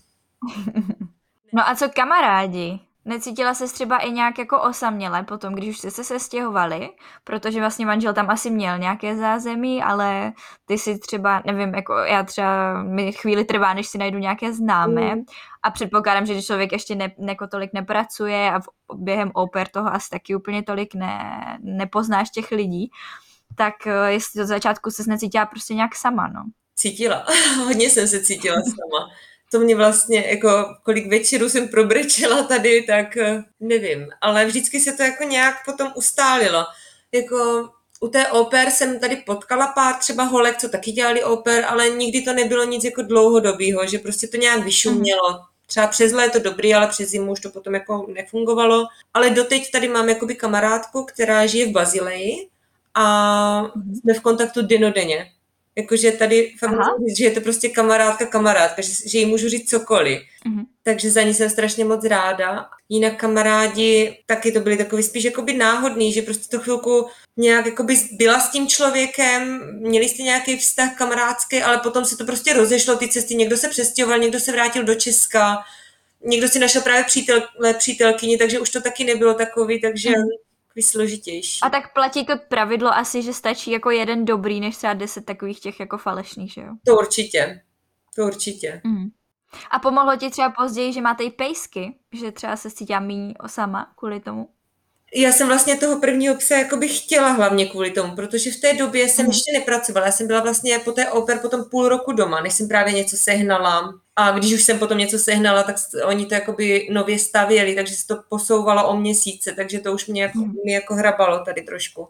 no a co kamarádi? Necítila se třeba i nějak jako osaměle potom, když už jste se sestěhovali, protože vlastně manžel tam asi měl nějaké zázemí, ale ty si třeba, nevím, jako já třeba mi chvíli trvá, než si najdu nějaké známé mm. a předpokládám, že když člověk ještě ne, neko tolik nepracuje a v, během oper toho asi taky úplně tolik ne, nepoznáš těch lidí, tak eh, jestli to začátku se necítila prostě nějak sama, no. Cítila, hodně jsem se cítila sama to mě vlastně, jako kolik večerů jsem probrečela tady, tak eh, nevím. Ale vždycky se to jako nějak potom ustálilo. Jako u té oper jsem tady potkala pár třeba holek, co taky dělali oper, ale nikdy to nebylo nic jako dlouhodobého, že prostě to nějak vyšumělo. Třeba přes léto dobrý, ale přes zimu už to potom jako nefungovalo. Ale doteď tady mám jakoby kamarádku, která žije v Bazileji a mhm. jsme v kontaktu denodenně. Jakože tady fakt říct, že je to prostě kamarádka, kamarádka, že, že jí můžu říct cokoliv. Mm-hmm. Takže za ní jsem strašně moc ráda. Jinak kamarádi taky to byli takový spíš jakoby náhodný, že prostě tu chvilku nějak jakoby byla s tím člověkem, měli jste nějaký vztah kamarádský, ale potom se to prostě rozešlo ty cesty. Někdo se přestěhoval, někdo se vrátil do Česka, někdo si našel právě přítel, přítelkyni, takže už to taky nebylo takový, takže mm takový složitější. A tak platí to pravidlo asi, že stačí jako jeden dobrý, než třeba deset takových těch jako falešných, že jo? To určitě. To určitě. Mm. A pomohlo ti třeba později, že máte i pejsky, že třeba se cítila méně osama kvůli tomu? Já jsem vlastně toho prvního psa jako bych chtěla hlavně kvůli tomu, protože v té době jsem mm. ještě nepracovala. Já jsem byla vlastně po té oper potom půl roku doma, než jsem právě něco sehnala. A když už jsem potom něco sehnala, tak oni to jakoby nově stavěli, takže se to posouvalo o měsíce, takže to už mě jako, mm. mě jako hrabalo tady trošku.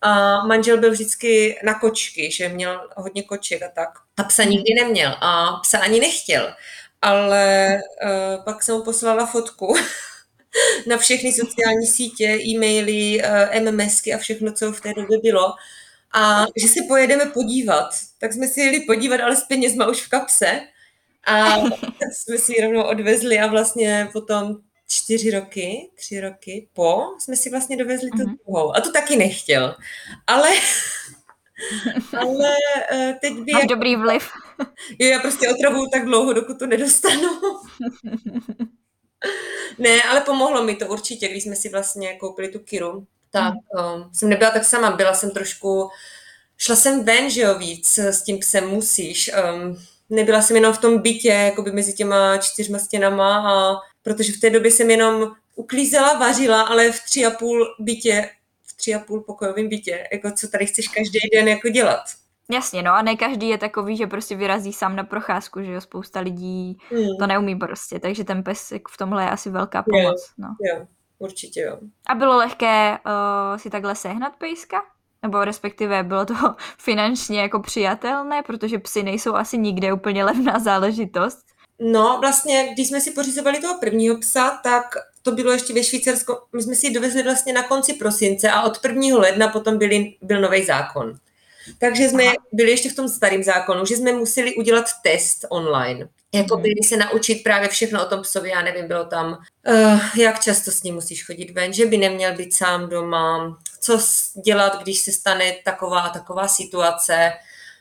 A manžel byl vždycky na kočky, že měl hodně koček a tak. A psa mhm. nikdy neměl a psa ani nechtěl. Ale uh, pak jsem mu poslala fotku na všechny sociální sítě, e-maily, uh, MMSky a všechno, co v té době bylo. A že se pojedeme podívat. Tak jsme si jeli podívat, ale s penězma už v kapse. A jsme si ji rovnou odvezli a vlastně potom čtyři roky, tři roky po, jsme si vlastně dovezli tu mm-hmm. druhou. A to taky nechtěl. Ale, ale eh, teď by... Máš jako, dobrý vliv. Jo, já prostě otravuju tak dlouho, dokud to nedostanu. ne, ale pomohlo mi to určitě, když jsme si vlastně koupili tu Kiru. Tak um, jsem nebyla tak sama, byla jsem trošku... Šla jsem ven, že jo, víc s tím psem musíš. Um, nebyla jsem jenom v tom bytě, jakoby mezi těma čtyřma stěnama, a protože v té době jsem jenom uklízela, vařila, ale v tři a půl bytě, v tři a půl pokojovém bytě, jako co tady chceš každý den jako dělat. Jasně, no a ne každý je takový, že prostě vyrazí sám na procházku, že jo, spousta lidí hmm. to neumí prostě, takže ten pes v tomhle je asi velká pomoc. Jo, no. jo určitě jo. A bylo lehké uh, si takhle sehnat pejska? nebo respektive bylo to finančně jako přijatelné, protože psy nejsou asi nikde úplně levná záležitost. No, vlastně, když jsme si pořizovali toho prvního psa, tak to bylo ještě ve Švýcarsku, my jsme si ji dovezli vlastně na konci prosince a od 1. ledna potom byli, byl nový zákon. Takže jsme Aha. byli ještě v tom starém zákonu, že jsme museli udělat test online. Jako by se naučit právě všechno o tom psovi, já nevím, bylo tam, uh, jak často s ním musíš chodit ven, že by neměl být sám doma, co dělat, když se stane taková a taková situace,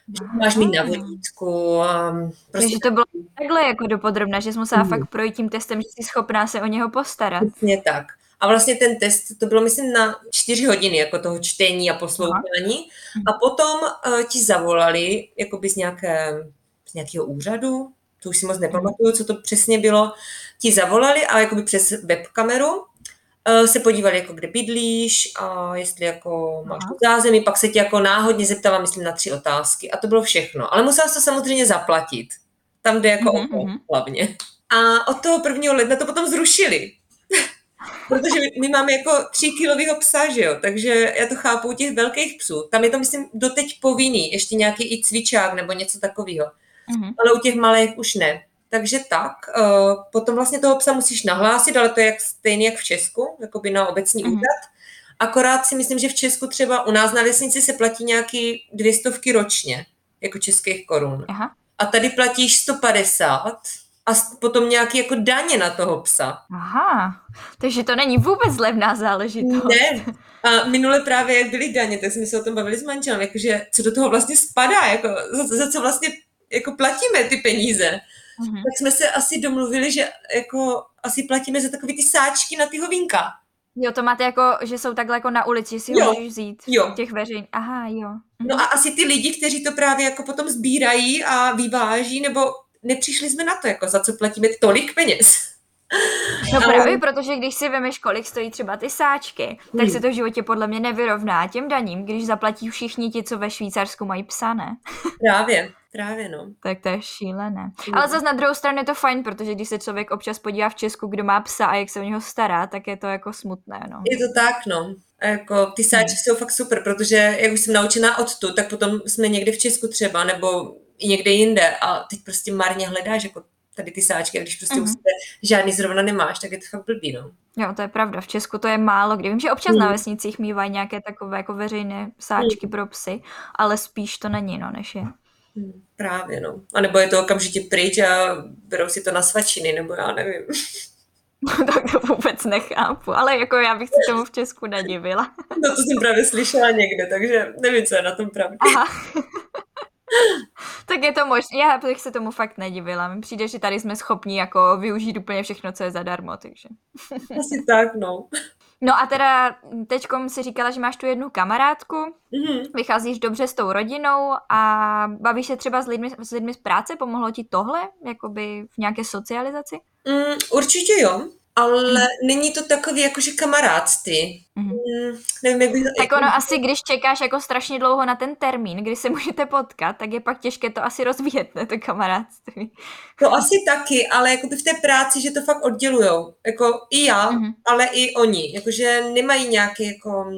že máš mít na vodítku. Um, prostě Takže to bylo takhle jako dopodrobná, že jsi musela mm. fakt projít tím testem, že jsi schopná se o něho postarat. Přesně tak. A vlastně ten test, to bylo myslím na čtyři hodiny jako toho čtení a poslouchání. A potom uh, ti zavolali jakoby z, nějaké, z nějakého úřadu, to už si moc nepamatuju, co to přesně bylo, ti zavolali, ale jakoby přes webkameru uh, se podívali, jako kde bydlíš a jestli jako máš tu zázemí, pak se ti jako náhodně zeptala, myslím, na tři otázky a to bylo všechno. Ale musela to samozřejmě zaplatit. Tam, kde jako mm-hmm. hlavně. A od toho prvního ledna to potom zrušili. Protože my, máme jako tři kilovýho psa, že jo, takže já to chápu u těch velkých psů. Tam je to, myslím, doteď povinný, ještě nějaký i cvičák nebo něco takového. Mm-hmm. Ale u těch malých už ne. Takže tak, uh, potom vlastně toho psa musíš nahlásit, ale to je jak, stejně jak v Česku, jako by na obecní mm-hmm. úřad. Akorát si myslím, že v Česku třeba u nás na vesnici se platí nějaký dvě stovky ročně, jako českých korun. Aha. A tady platíš 150 a potom nějaký jako daně na toho psa. Aha, takže to není vůbec levná záležitost. Ne. A minule právě, jak byly daně, tak jsme se o tom bavili s manželem, jakože co do toho vlastně spadá, jako za, za co vlastně jako platíme ty peníze. Mm-hmm. Tak jsme se asi domluvili, že jako asi platíme za takový ty sáčky na ty hovínka. Jo, to máte jako, že jsou takhle jako na ulici, si jo. ho můžeš vzít. Jo. Těch veřejn. Aha, jo. Mhm. No a asi ty lidi, kteří to právě jako potom sbírají a vyváží, nebo nepřišli jsme na to, jako za co platíme tolik peněz. No Ale... právě, protože když si vemeš, kolik stojí třeba ty sáčky, hmm. tak se to v životě podle mě nevyrovná těm daním, když zaplatí všichni ti, co ve Švýcarsku mají psané. Právě, právě no. Tak to je šílené. Hmm. Ale zase na druhou stranu je to fajn, protože když se člověk občas podívá v Česku, kdo má psa a jak se o něho stará, tak je to jako smutné, no. Je to tak, no. A jako ty sáčky hmm. jsou fakt super, protože jak už jsem naučená tu, tak potom jsme někde v Česku třeba, nebo někde jinde a teď prostě marně hledáš jako tady ty sáčky, a když prostě mm-hmm. u sebe žádný zrovna nemáš, tak je to fakt blbý, no. Jo, to je pravda. V Česku to je málo kdy. Vím, že občas mm. na vesnicích mývají nějaké takové jako veřejné sáčky mm. pro psy, ale spíš to není, no, než je. Mm, právě, no. A nebo je to okamžitě pryč a berou si to na svačiny, nebo já nevím. tak to vůbec nechápu, ale jako já bych se tomu v Česku nedivila. no to jsem právě slyšela někde, takže nevím, co je na tom pravdy. Aha. tak je to možné. Já bych se tomu fakt nedivila. Mně přijde, že tady jsme schopni jako využít úplně všechno, co je zadarmo, takže. Asi tak, no. No a teda teďkom si říkala, že máš tu jednu kamarádku, mm-hmm. vycházíš dobře s tou rodinou a bavíš se třeba s lidmi, s lidmi z práce, pomohlo ti tohle, jakoby v nějaké socializaci? Mm, určitě jo ale mm. není to takový jakože kamarádství. Mm. Mm, nevím, jak bych... Tak ono asi, když čekáš jako strašně dlouho na ten termín, kdy se můžete potkat, tak je pak těžké to asi rozvíjet, ne, to kamarádství. To asi taky, ale jako v té práci, že to fakt oddělujou. Jako i já, mm. ale i oni. Jakože nemají nějaký jako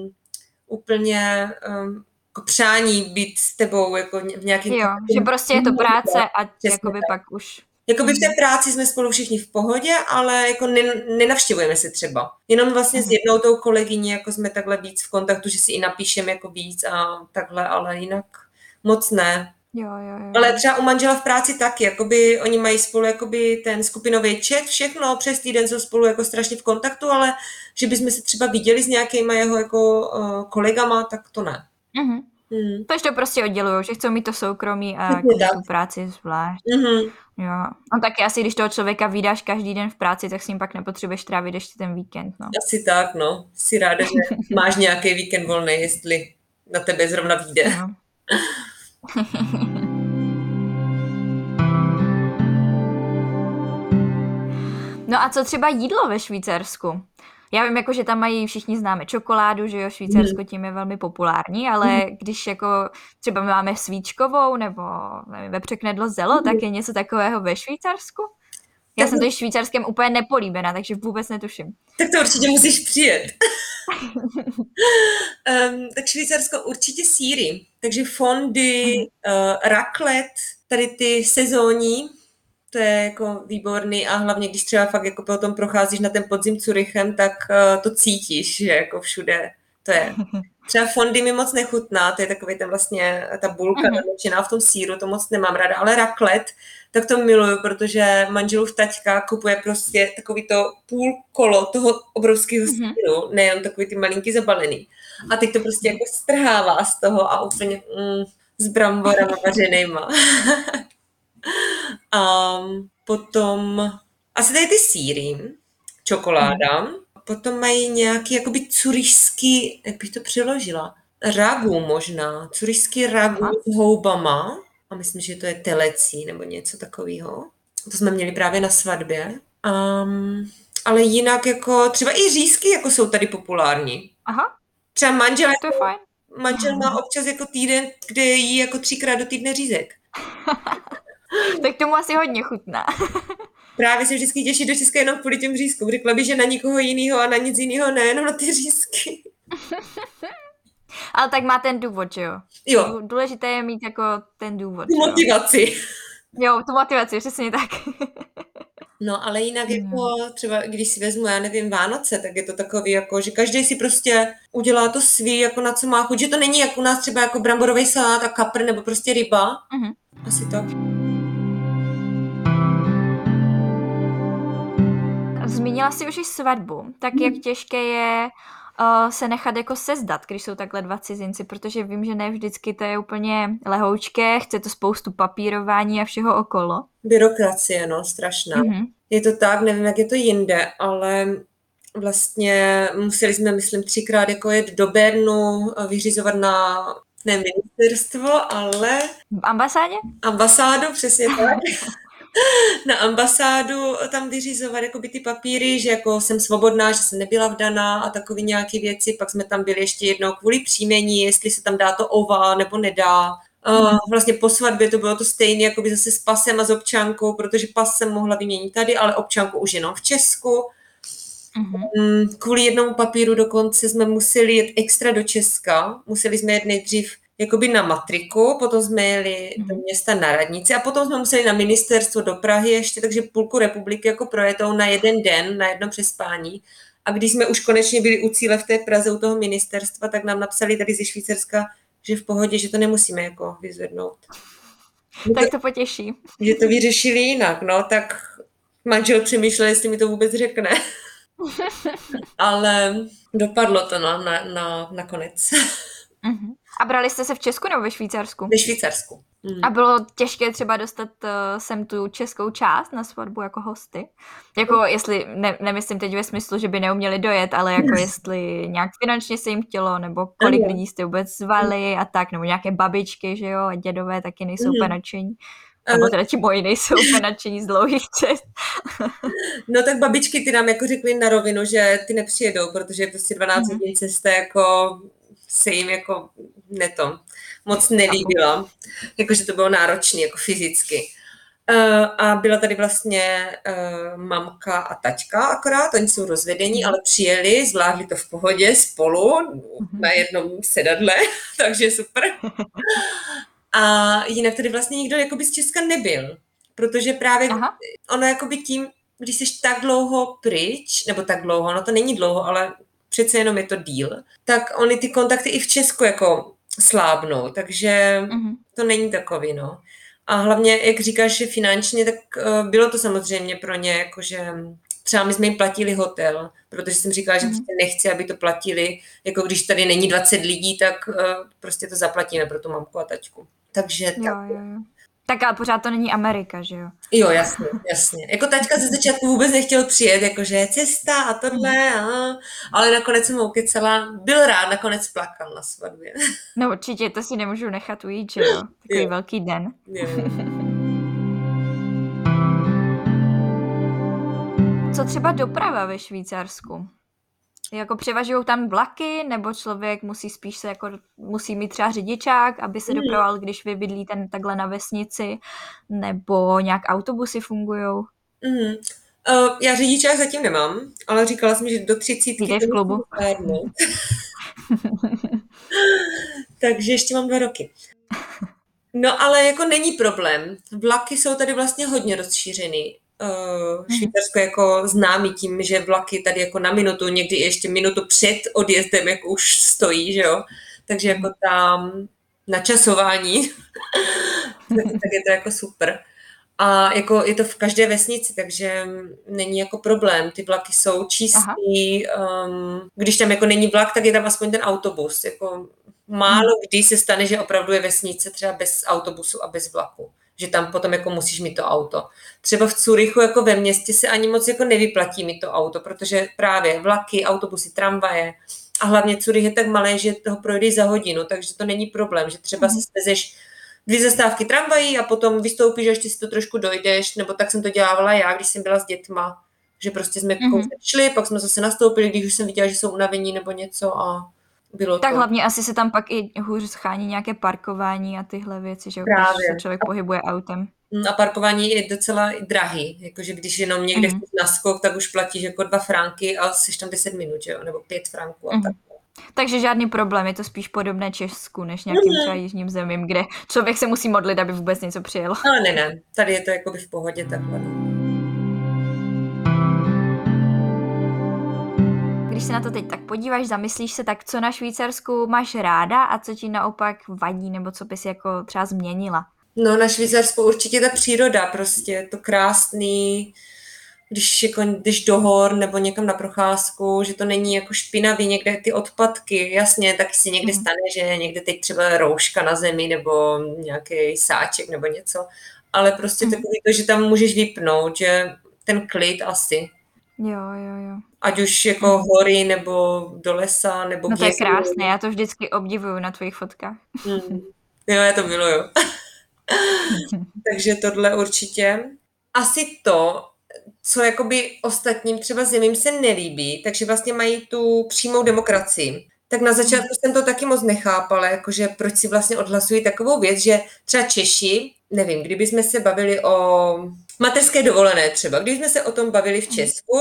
úplně um, jako přání být s tebou jako v nějakém... Jo, že prostě je to práce a jakoby pak už Jakoby v té práci jsme spolu všichni v pohodě, ale jako nenavštěvujeme se třeba. Jenom vlastně s mhm. jednou tou kolegyní jako jsme takhle víc v kontaktu, že si i napíšeme jako víc a takhle, ale jinak moc ne. Jo, jo, jo. Ale třeba u manžela v práci taky, jakoby oni mají spolu jakoby ten skupinový chat, všechno, přes týden jsou spolu jako strašně v kontaktu, ale že bychom se třeba viděli s nějakýma jeho jako uh, kolegama, tak to ne. Mm-hmm. Hmm. Takže to prostě oddělují, že chcou mít to soukromí a tu práci zvlášť. Mm-hmm. Jo. No taky asi, když toho člověka vydáš každý den v práci, tak s ním pak nepotřebuješ trávit ještě ten víkend. No. Asi tak, no. Jsi ráda, že máš nějaký víkend volný, jestli na tebe zrovna vyjde. No. no a co třeba jídlo ve Švýcarsku? Já vím, jako, že tam mají všichni známe čokoládu, že jo, Švýcarsko tím je velmi populární, ale když jako třeba my máme svíčkovou nebo nevím, vepřeknedlo zelo, tak je něco takového ve Švýcarsku? Já jsem to i švýcarském úplně nepolíbená, takže vůbec netuším. Tak to určitě musíš přijet. um, tak Švýcarsko určitě síry. Takže fondy, uh, raclette, tady ty sezónní, to je jako výborný a hlavně, když třeba fakt jako potom procházíš na ten podzim Curychem, tak uh, to cítíš, že jako všude to je. Třeba fondy mi moc nechutná, to je takový ten vlastně, ta bulka mm-hmm. v tom síru, to moc nemám ráda, ale raklet, tak to miluju, protože manželův taťka kupuje prostě takový to půl kolo toho obrovského mm-hmm. síru, nejenom takový ty malinký zabalený. A teď to prostě jako strhává z toho a úplně mm, s bramborama vařenýma. A potom asi tady ty síry, čokoláda, mm. potom mají nějaký jakoby curišský, jak bych to přeložila, ragu možná, curišský ragu Aha. s houbama a myslím, že to je telecí nebo něco takového. To jsme měli právě na svatbě. Um, ale jinak jako třeba i řízky jako jsou tady populární. Aha. Třeba manžel, to je fajn. manžel má občas jako týden, kde jí jako třikrát do týdne řízek. tak tomu asi hodně chutná. Právě se vždycky těší do Česka jenom kvůli těm řízkům. Řekla by, že na nikoho jiného a na nic jiného ne, jenom na ty řízky. Ale tak má ten důvod, že jo? Jo. Důležité je mít jako ten důvod. Tu motivaci. Jo, tu motivaci, přesně tak. No, ale jinak jako třeba, když si vezmu, já nevím, Vánoce, tak je to takový jako, že každý si prostě udělá to svý, jako na co má chuť, že to není jako u nás třeba jako bramborový salát a kapr nebo prostě ryba. Mhm. Asi tak. Zmínila jsi už i svatbu, tak jak těžké je uh, se nechat jako sezdat, když jsou takhle dva cizinci, protože vím, že ne vždycky to je úplně lehoučké, chce to spoustu papírování a všeho okolo. Byrokracie, no, strašná. Mhm. Je to tak, nevím, jak je to jinde, ale vlastně museli jsme, myslím, třikrát jako jet do Bernu, a vyřizovat na ne ministerstvo, ale V ambasádě? ambasádu, přesně tak. na ambasádu tam vyřizovat jakoby ty papíry, že jako jsem svobodná, že jsem nebyla vdaná a takové nějaké věci. Pak jsme tam byli ještě jednou kvůli příjmení, jestli se tam dá to ova nebo nedá. Uh, vlastně po svatbě to bylo to stejné, jako by zase s pasem a s občankou, protože pas jsem mohla vyměnit tady, ale občanku už jenom v Česku. Mhm. Mm, Kvůli jednomu papíru dokonce jsme museli jet extra do Česka. Museli jsme jet nejdřív jakoby na matriku, potom jsme jeli do města na radnici a potom jsme museli na ministerstvo do Prahy ještě, takže půlku republiky jako projetou na jeden den, na jedno přespání. A když jsme už konečně byli u cíle v té Praze u toho ministerstva, tak nám napsali tady ze Švýcarska, že v pohodě, že to nemusíme jako vyzvednout. Tak to potěší. Že to vyřešili jinak, no, tak manžel přemýšlel, jestli mi to vůbec řekne. Ale dopadlo to no, na, na, nakonec. Mhm. A brali jste se v Česku nebo ve Švýcarsku? Ve Švýcarsku. Mm. A bylo těžké třeba dostat uh, sem tu českou část na svatbu jako hosty? Jako jestli, ne, nemyslím teď ve smyslu, že by neuměli dojet, ale jako jestli nějak finančně se jim chtělo, nebo kolik Ano. lidí jste vůbec zvali a tak, nebo nějaké babičky, že jo, a dědové taky nejsou úplně nadšení. Nebo teda ti moji nejsou úplně nadšení z dlouhých cest. No tak babičky ty nám jako řekly na rovinu, že ty nepřijedou, protože prostě 12 Mhm. hodin cesta jako se jim jako neto moc nelíbila. Jakože to bylo náročné jako fyzicky. Uh, a byla tady vlastně uh, mamka a taťka akorát, oni jsou rozvedení, ale přijeli, zvládli to v pohodě spolu na jednom sedadle, takže super. A jinak tady vlastně nikdo jakoby z Česka nebyl, protože právě Aha. ono jakoby tím, když jsi tak dlouho pryč, nebo tak dlouho, no to není dlouho, ale přece jenom je to díl, tak oni ty kontakty i v Česku jako slábnou, takže Mhm. to není takový, no. A hlavně, jak říkáš, že finančně, tak uh, bylo to samozřejmě pro ně, jakože třeba my jsme jim platili hotel, protože jsem říkala, že prostě nechci, aby to platili, jako když tady není 20 lidí, tak uh, prostě to zaplatíme pro tu mamku a taťku. Takže tak, jo, jo. Tak ale pořád to není Amerika, že jo? Jo, jasně, jasně. Jako taťka ze začátku vůbec nechtěl přijet, jakože cesta a tohle, a, ale nakonec jsem ho ukecala. Byl rád, nakonec plakal na svatbě. No určitě, to si nemůžu nechat ujít, že jo? Takový Jo. velký den. Jo. Co třeba doprava ve Švýcarsku? Jako převažují tam vlaky, nebo člověk musí spíš se jako, musí mít třeba řidičák, aby se Mhm. dopravoval, když vy bydlíte takhle na vesnici, nebo nějak autobusy fungují? Mhm. Uh, já řidičák zatím nemám, ale říkala jsem, že do třicítky Vítej v klubu. Takže ještě mám dva roky. No ale jako není problém. Vlaky jsou tady vlastně hodně rozšířený. Uh, Švýcarsko je jako známý tím, že vlaky tady jako na minutu, někdy ještě minutu před odjezdem jako už stojí, že jo. Takže jako tam načasování, tak, tak je to jako super. A jako je to v každé vesnici, takže není jako problém. Ty vlaky jsou čistý. Um, když tam jako není vlak, tak je tam aspoň ten autobus. Jako málo kdy se stane, že opravdu je vesnice třeba bez autobusu a bez vlaku. Že tam potom jako musíš mít to auto. Třeba v Curychu jako ve městě se ani moc jako nevyplatí mít to auto, protože právě vlaky, autobusy, tramvaje a hlavně Curych je tak malé, že toho projdeš za hodinu, takže to není problém, že třeba si svezeš dvě zastávky tramvají a potom vystoupíš a ještě si to trošku dojdeš, nebo tak jsem to dělávala já, když jsem byla s dětma, že prostě jsme Mhm. mm-hmm. šli, pak jsme zase nastoupili, když už jsem viděla, že jsou unavení nebo něco a bylo Tak to. hlavně asi se tam pak i hůř schání nějaké parkování a tyhle věci, že jo, Právě. když se člověk pohybuje autem. Mm, a parkování je docela drahý, jakože když jenom někde mm. chceš na skok, tak už platíš jako dva franky a jsi tam 10 minut, jo? nebo pět franků a mm. tak. Takže žádný problém, je to spíš podobné Česku, než nějakým mm. třeba jižním zemím, kde člověk se musí modlit, aby vůbec něco přijelo. Ale ne, ne, tady je to jakoby v pohodě takhle. Když se na to teď tak podíváš, zamyslíš se, tak co na Švýcarsku máš ráda a co ti naopak vadí, nebo co bys jako třeba změnila? No na Švýcarsku určitě ta příroda, prostě to krásný, když jako jdeš do hor nebo někam na procházku, že to není jako špinavý, někde ty odpadky, jasně, tak si někde mhm. stane, že někde teď třeba rouška na zemi nebo nějaký sáček nebo něco, ale prostě mm. takový to, že tam můžeš vypnout, že ten klid asi. Jo, jo, jo. Ať už jako hory, nebo do lesa, nebo No to je krásné, já to vždycky obdivuju na tvých fotkách. Mm. Jo, já to miluju. Takže tohle určitě. Asi to, co jakoby ostatním třeba zemím se nelíbí, takže vlastně mají tu přímou demokracii. Tak na začátku jsem to taky moc nechápala, jakože proč si vlastně odhlasují takovou věc, že třeba Češi, nevím, kdyby jsme se bavili o mateřské dovolené třeba, když jsme se o tom bavili v Česku,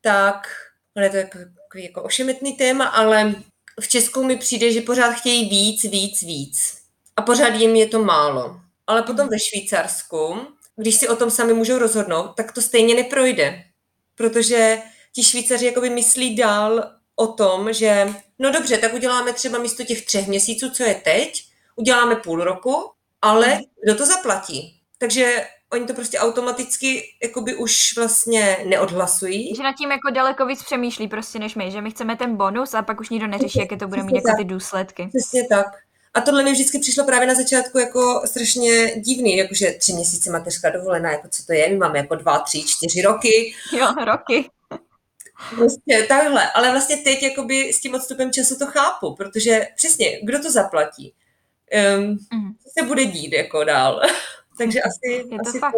tak, ale je to takový jako ošemetný téma, ale v Česku mi přijde, že pořád chtějí víc, víc, víc. A pořád jim je to málo. Ale potom ve Švýcarsku, když si o tom sami můžou rozhodnout, tak to stejně neprojde. Protože ti Švýcaři jakoby myslí dál o tom, že no dobře, tak uděláme třeba místo těch třech měsíců, co je teď, uděláme půl roku, ale kdo to zaplatí? Takže oni to prostě automaticky jakoby už vlastně neodhlasují. Že nad tím jako daleko víc přemýšlí prostě než my, že my chceme ten bonus a pak už nikdo neřeší, jaké to bude mít jako ty důsledky. Přesně tak. A tohle mi vždycky přišlo právě na začátku jako strašně divný, jakože tři měsíce mateřská dovolená, jako co to je, my máme jako dva, tři, čtyři roky. Jo, roky. Prostě takhle, ale vlastně teď jakoby s tím odstupem času to chápu, protože přesně, kdo to zaplatí? Um, mm. Co se bude dít jako dál? Takže asi, je to asi fakt.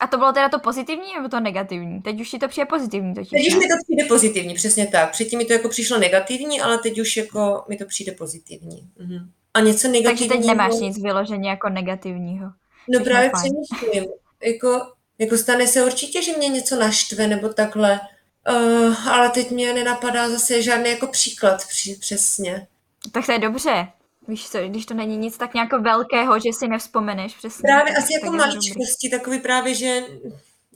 A to bylo teda to pozitivní nebo to negativní? Teď už ti to přijde pozitivní totiž. Teď už mi to přijde pozitivní, přesně tak. Předtím mi to jako přišlo negativní, ale teď už jako mi to přijde pozitivní. Mhm. A něco negativního... Takže teď nemáš nic vyloženě jako negativního. No právě přemýšlím. Jako, jako stane se určitě, že mě něco naštve nebo takhle, uh, ale teď mě nenapadá zase žádný jako příklad při, přesně. Tak to je dobře. Víš co, když to není nic tak nějak velkého, že si nevzpomeneš přesně. Právě asi jako maličkosti, takový právě, že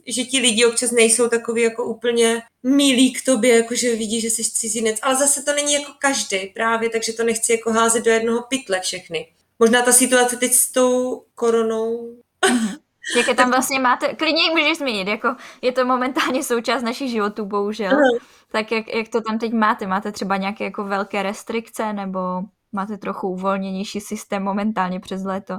že ti lidi občas nejsou takový jako úplně milí k tobě, jako že vidí, že jsi cizinec, ale zase to není jako každý právě, takže to nechci jako házet do jednoho pytle všechny. Možná ta situace teď s tou koronou. Mhm. Jaké tam vlastně máte, klidně ji můžeš zmínit, jako je to momentálně součást našich životů, bohužel. Tak jak, jak to tam teď máte? Máte třeba nějaké jako velké restrikce nebo máte trochu uvolněnější systém momentálně přes léto?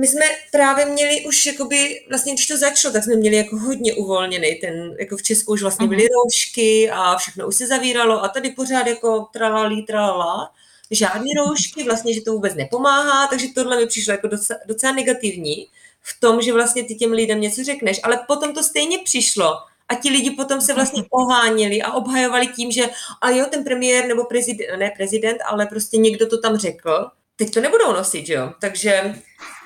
My jsme právě měli už, jakoby, vlastně když to začalo, tak jsme měli jako hodně uvolněný ten, jako v Česku už vlastně byly uh-huh. roušky a všechno už se zavíralo a tady pořád jako tralalí, tralala, žádný roušky, vlastně, že to vůbec nepomáhá, takže tohle mi přišlo jako docela, docela negativní v tom, že vlastně ty těm lidem něco řekneš, ale potom to stejně přišlo a ti lidi potom se vlastně oháněli a obhajovali tím, že a jo, ten premiér nebo prezident, ne prezident, ale prostě někdo to tam řekl, teď to nebudou nosit, jo. Takže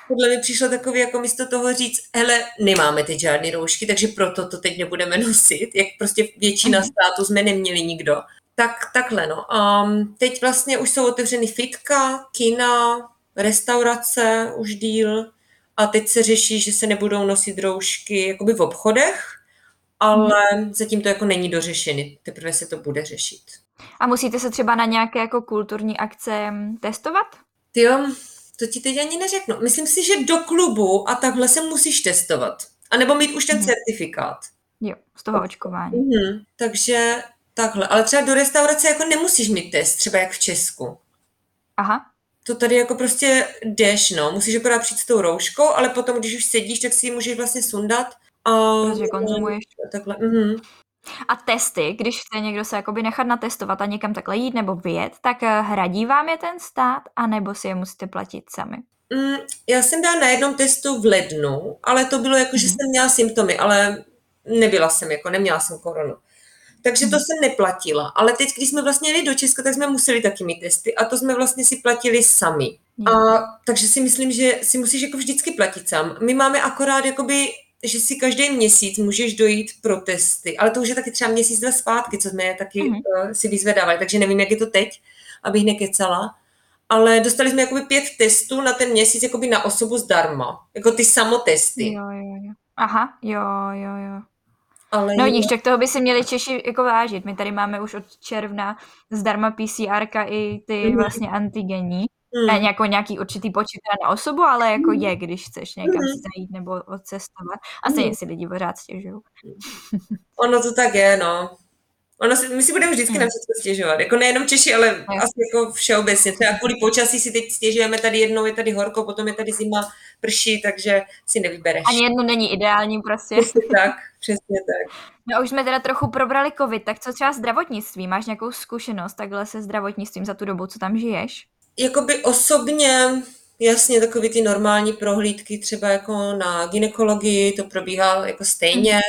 podle mě přišlo takový jako místo toho říct, hele, nemáme teď žádné roušky, takže proto to teď nebudeme nosit, jak prostě většina mhm. států jsme neměli nikdo. Tak takhle, no. Um, teď vlastně už jsou otevřeny fitka, kina, restaurace už díl a teď se řeší, že se nebudou nosit roušky jakoby v obchodech, ale zatím to jako není dořešený, teprve se to bude řešit. A musíte se třeba na nějaké jako kulturní akce testovat? Jo, to ti teď ani neřeknu. Myslím si, že do klubu a takhle se musíš testovat. A nebo mít už ten hmm. certifikát. Jo, z toho očkování. Hmm. Takže takhle. Ale třeba do restaurace jako nemusíš mít test, třeba jak v Česku. Aha. To tady jako prostě jdeš, no. Musíš akorát přijít s tou rouškou, ale potom, když už sedíš, tak si ji můžeš vlastně sundat a Protože konzumuješ. Takhle. Mm-hmm. A testy, když chce někdo se jakoby nechat natestovat a někam takhle jít nebo vyjet, tak eh, hradí vám je ten stát, anebo si je musíte platit sami? Mm, já jsem byla na jednom testu v lednu, ale to bylo jako, mm-hmm. že mhm. jsem měla symptomy, ale nebyla jsem, jako neměla jsem koronu. Takže to mm-hmm. jsem neplatila. Ale teď, když jsme vlastně jeli do Česka, tak jsme museli taky mít testy a to jsme vlastně si platili sami. A, takže si myslím, že si musíš jako vždycky platit sám. My máme akorát jakoby že si každý měsíc můžeš dojít pro testy, ale to už je taky třeba měsíc, dva zpátky, co jsme taky mm-hmm. uh, si vyzvedávali, takže nevím, jak je to teď, abych nekecala. Ale dostali jsme jakoby pět testů na ten měsíc jakoby na osobu zdarma, jako ty samotesty. Jo, jo, jo. Aha, jo, jo, jo. Ale no vidíš, tak toho by si měli Češi jako vážit. My tady máme už od června zdarma PCR i ty mm-hmm. vlastně antigenní. Mm. Ne jako nějaký určitý počet na osobu, ale jako mm. je, když chceš někam mm. zajít nebo odcestovat. A stejně mm. si lidi pořád stěžují. Ono to tak je, no. Ono si, my si budeme vždycky mm. na všechno stěžovat. Jako nejenom Češi, ale mm. asi jako všeobecně. Třeba kvůli počasí si teď stěžujeme tady jednou, je tady horko, potom je tady zima, prší, takže si nevybereš. Ani jedno není ideální prostě. Přesně tak, přesně tak. No už jsme teda trochu probrali covid, tak co třeba zdravotnictví? Máš nějakou zkušenost takhle se zdravotnictvím za tu dobu, co tam žiješ? Jakoby osobně, jasně, takový ty normální prohlídky, třeba jako na ginekologii, to probíhá jako stejně,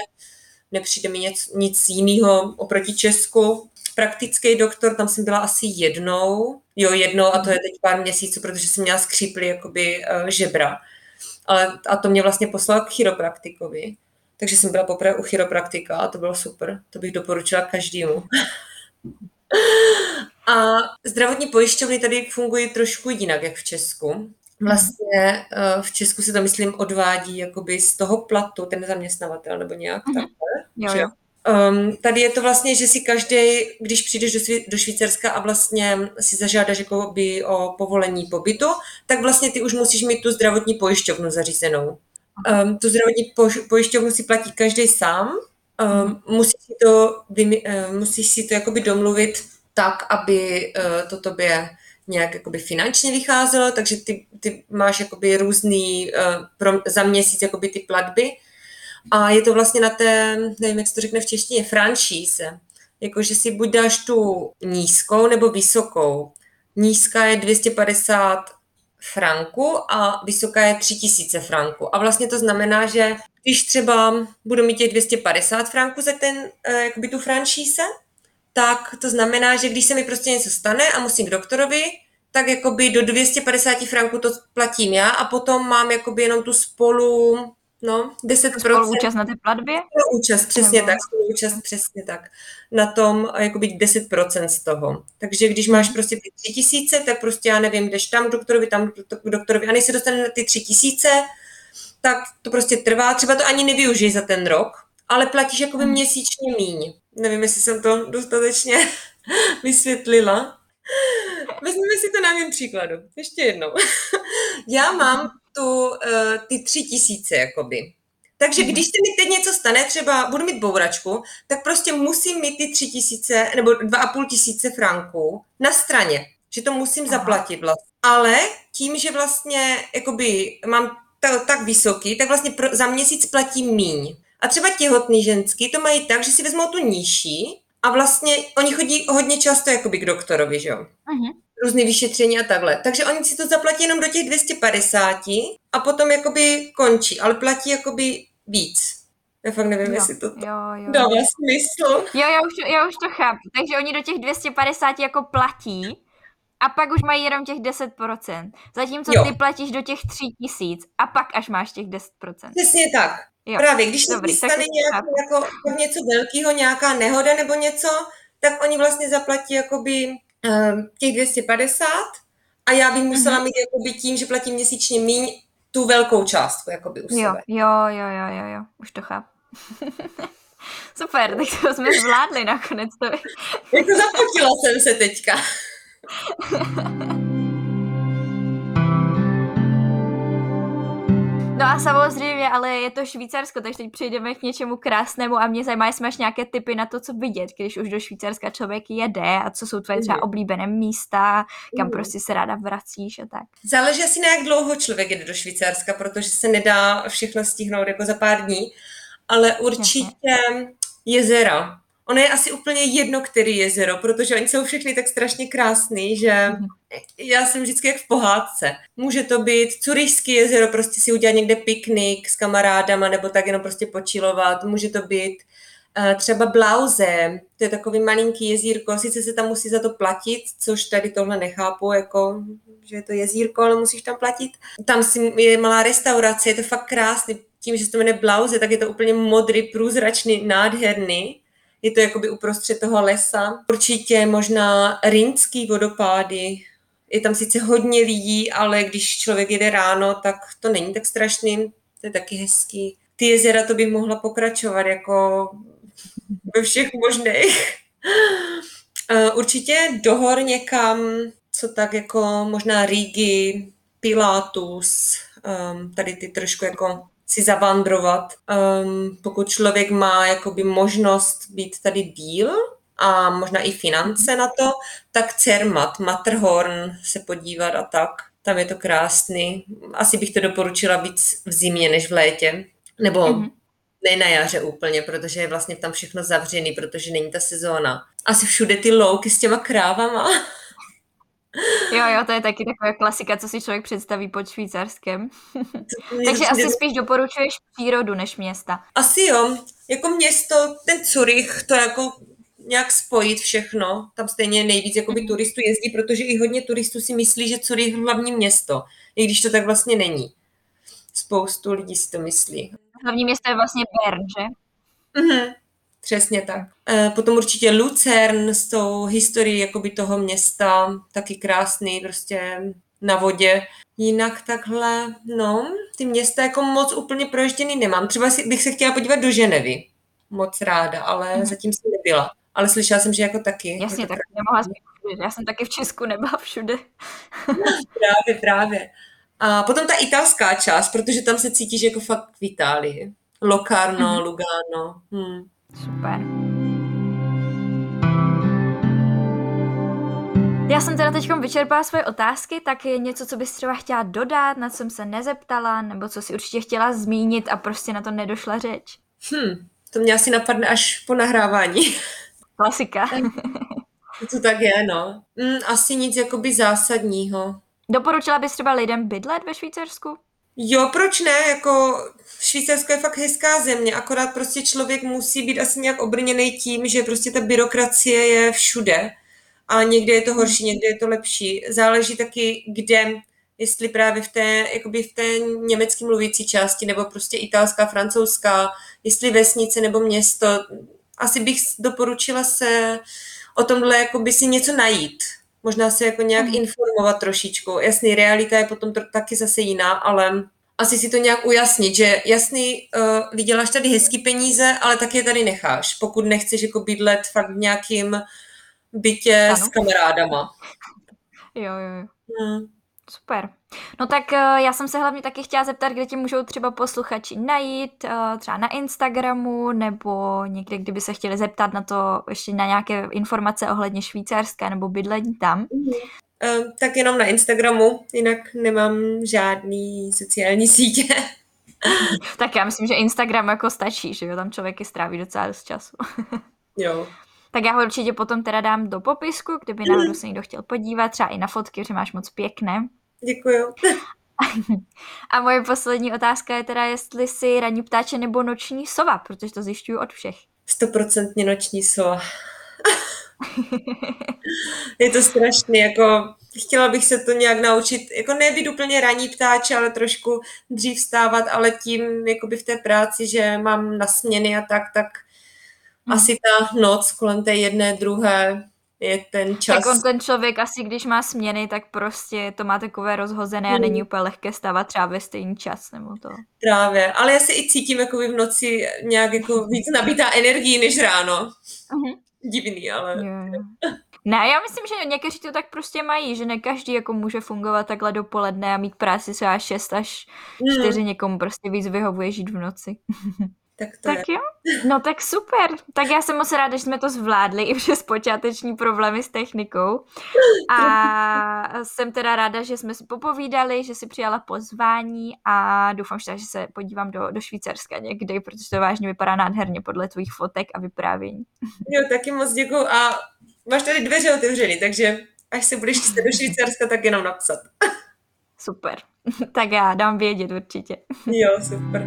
nepřijde mi nic, nic jiného oproti Česku. Praktický doktor, tam jsem byla asi jednou, jo, jednou a to je teď pár měsíců, protože jsem měla skříply jakoby uh, žebra. Ale, a to mě vlastně poslal k chiropraktikovi. Takže jsem byla poprvé u chiropraktika a to bylo super. To bych doporučila každému. A zdravotní pojišťovny tady fungují trošku jinak, jak v Česku. Vlastně eh, v Česku se to, myslím, odvádí jakoby z toho platu ten zaměstnavatel nebo nějak mm-hmm. takhle. Jo, jo. Um, tady je to vlastně, že si každý, když přijdeš do, Sví, do Švýcarska a vlastně si zažádáš jakoby o povolení pobytu, tak vlastně ty už musíš mít tu zdravotní pojišťovnu zařízenou. Um, tu zdravotní pojišťovnu si platí každý sám, um, musíš si to, uh, musíš si to jakoby domluvit tak, aby uh, to tobě nějak jakoby finančně vycházelo, takže ty, ty máš jakoby různý uh, pro, za měsíc jakoby ty platby a je to vlastně na té, nevím, jak se to řekne v češtině, franšíze. Jakože si buď dáš tu nízkou nebo vysokou. Nízká je 250 franku a vysoká je 3000 franku. A vlastně to znamená, že když třeba budu mít těch 250 franků za ten, jakoby tu franšíze, tak to znamená, že když se mi prostě něco stane a musím k doktorovi, tak jakoby do 250 franků to platím já a potom mám jakoby jenom tu spolu, no, 10%. Spoluúčast na té platbě? Spoluúčast, přesně Nebo... tak, spoluúčast, přesně tak. Na tom jakoby 10% z toho. Takže když máš mhm. prostě ty 3000, tak prostě já nevím, jdeš tam k doktorovi, tam k doktorovi a než se dostane na ty 3000, tak to prostě trvá, třeba to ani nevyužij za ten rok, ale platíš jakoby mhm. měsíčně míň. Nevím, jestli jsem to dostatečně vysvětlila. Vezmeme si to na mém příkladu. Ještě jednou. Já mám tu, uh, ty tři tisíce, jakoby. Takže mhm. když se mi teď něco stane, třeba budu mít bouračku, tak prostě musím mít ty tři tisíce nebo dva a půl tisíce franků na straně, že to musím Aha. zaplatit vlastně. Ale tím, že vlastně jakoby mám to, tak vysoký, tak vlastně pro, za měsíc platím míň. A třeba těhotný ženský to mají tak, že si vezmou tu nižší a vlastně oni chodí hodně často jakoby k doktorovi, že jo? Uh-huh. Různé vyšetření a takhle. Takže oni si to zaplatí jenom do těch 250 a potom jakoby končí, ale platí jakoby víc. Já fakt nevím, jo, jestli to jo, jo. dává smysl. Jo, já už, já už to chápu. Takže oni do těch 250 jako platí a pak už mají jenom těch 10%. Zatímco jo. ty platíš do těch 3000 a pak až máš těch 10%. Přesně tak. Jo, Právě, když se stane nějak, jako, něco velkého, nějaká nehoda nebo něco, tak oni vlastně zaplatí jakoby um, těch 250 a já bych musela mm-hmm. mít jakoby tím, že platím měsíčně míň tu velkou částku jakoby u jo, sebe. Jo, jo, jo, jo, jo, už to chápu. Super, tak to jsme zvládli nakonec. To... jako zapotila jsem se teďka. No a samozřejmě, ale je to Švýcarsko, takže teď přejdeme k něčemu krásnému a mě zajímá, jestli máš nějaké typy na to, co vidět, když už do Švýcarska člověk jede a co jsou tvoje třeba mhm. oblíbené místa, kam mhm. prostě se ráda vracíš a tak. Záleží asi na jak dlouho člověk jede do Švýcarska, protože se nedá všechno stihnout jako za pár dní, ale určitě jezera. Ono je asi úplně jedno, který jezero, protože oni jsou všechny tak strašně krásný, že mhm. Já jsem vždycky jak v pohádce. Může to být Curyšský jezero, prostě si udělat někde piknik s kamarádama, nebo tak jenom prostě počilovat. Může to být Uh, třeba Blauze, to je takový malinký jezírko, sice se tam musí za to platit, což tady tohle nechápu, jako, že je to jezírko, ale musíš tam platit. Tam si je malá restaurace, je to fakt krásný, tím, že se to jmenuje Blauze, tak je to úplně modrý, průzračný, nádherný. Je to jakoby uprostřed toho lesa. Určitě možná rýnský vodopády, je tam sice hodně lidí, ale když člověk jede ráno, tak to není tak strašný, to je taky hezký. Ty jezera to bych mohla pokračovat jako ve všech možných. Eh, určitě dohor někam, co tak jako možná Rigi, Pilatus, um, tady ty trošku jako si zavandrovat. Um, pokud člověk má jakoby možnost být tady díl, a možná i finance na to, tak Cermat, Matterhorn se podívat a tak. Tam je to krásný. Asi bych to doporučila víc v zimě než v létě. Nebo mm-hmm. ne na jaře úplně, protože je vlastně tam všechno zavřený, protože není ta sezóna. Asi všude ty louky s těma krávama. Jo, jo, to je taky taková klasika, co si člověk představí pod švýcarskem. Takže asi spíš doporučuješ přírodu než města. Asi jo. Jako město, ten Curych, to jako nějak spojit všechno. Tam stejně nejvíc jakoby, mhm. turistů jezdí, protože i hodně turistů si myslí, že Curych je hlavní město, i když to tak vlastně není. Spoustu lidí si to myslí. Hlavní město je vlastně Bern, že? Mhm, přesně tak. E, potom určitě Lucern s tou historií jakoby toho města, taky krásný, prostě na vodě. Jinak takhle, no, ty města jako moc úplně proježděný nemám. Třeba si, bych se chtěla podívat do Ženevy moc ráda, ale mm. zatím jsem nebyla ale slyšela jsem, že jako taky. Jasně, tak nemohla být Já jsem taky v Česku nebyla všude. právě, právě. A potom ta italská část, protože tam se cítíš jako fakt v Itálii. Locarno, mm-hmm. Lugano. Hmm. Super. Já jsem teda teď vyčerpala svoje otázky, tak je něco, co bys třeba chtěla dodat, na co jsem se nezeptala, nebo co si určitě chtěla zmínit a prostě na to nedošla řeč? Hm, to mě asi napadne až po nahrávání. Klasika. to tak je, no. Mm, asi nic jakoby zásadního. Doporučila bys třeba lidem bydlet ve Švýcarsku? Jo, proč ne? Jako Švýcarsko je fakt hezká země, akorát prostě člověk musí být asi nějak obrněný tím, že prostě ta byrokracie je všude a někde je to horší, někde je to lepší. Záleží taky, kde, jestli právě v té, jakoby v té německy mluvící části, nebo prostě italská, francouzská, jestli vesnice nebo město, asi bych doporučila se o tomhle jako by si něco najít. Možná se jako nějak mm. informovat trošičku. Jasný, realita je potom taky zase jiná, ale asi si to nějak ujasnit, že jasný, uh, vyděláš tady hezký peníze, ale taky je tady necháš, pokud nechceš jako bydlet fakt v nějakým bytě ano. s kamarádama. Jo, jo, jo. Hmm. Super. No tak eh, já jsem se hlavně taky chtěla zeptat, kde ti můžou třeba posluchači najít, eh, třeba na Instagramu, nebo někde, kdyby se chtěli zeptat na to, ještě na nějaké informace ohledně Švýcarska nebo bydlení tam. Uh, tak jenom na Instagramu, jinak nemám žádný sociální sítě. tak já myslím, že Instagram jako stačí, že jo, tam člověk je stráví docela dost času. jo. Tak já ho určitě potom teda dám do popisku, kdyby náhodou se někdo chtěl podívat, třeba i na fotky, že máš moc pěkné. Děkuju. A moje poslední otázka je teda, jestli jsi ranní ptáče nebo noční sova, protože to zjišťuju od všech. Stoprocentně noční sova. je to strašný, jako chtěla bych se to nějak naučit, jako nebýt úplně ranní ptáče, ale trošku dřív vstávat, ale tím jakoby v té práci, že mám na směny a tak, tak. Asi ta noc kolem té jedné, druhé je ten čas. Tak on ten člověk asi, když má směny, tak prostě to má takové rozhozené a není hmm. úplně lehké stávat třeba ve stejný čas nebo to. Právě, ale já se i cítím jako v noci nějak jako víc nabitá energií než ráno. Uh-huh. Divný, ale... Yeah. Ne, já myslím, že někteří to tak prostě mají, že ne každý jako může fungovat takhle dopoledne a mít práci třeba 6 až 4, mm. někomu prostě víc vyhovuje žít v noci. Tak, to tak je. jo, no tak super. Tak já jsem moc ráda, že jsme to zvládli i přes počáteční problémy s technikou. A jsem teda ráda, že jsme si popovídali, že si přijala pozvání a doufám, že se podívám do, do Švýcarska někdy, protože to vážně vypadá nádherně podle tvých fotek a vyprávění. Jo, taky moc děkuji a máš tady dveře otevřeny, takže až se budeš do Švýcarska, tak jenom napsat. Super. Tak já dám vědět určitě. Jo, super.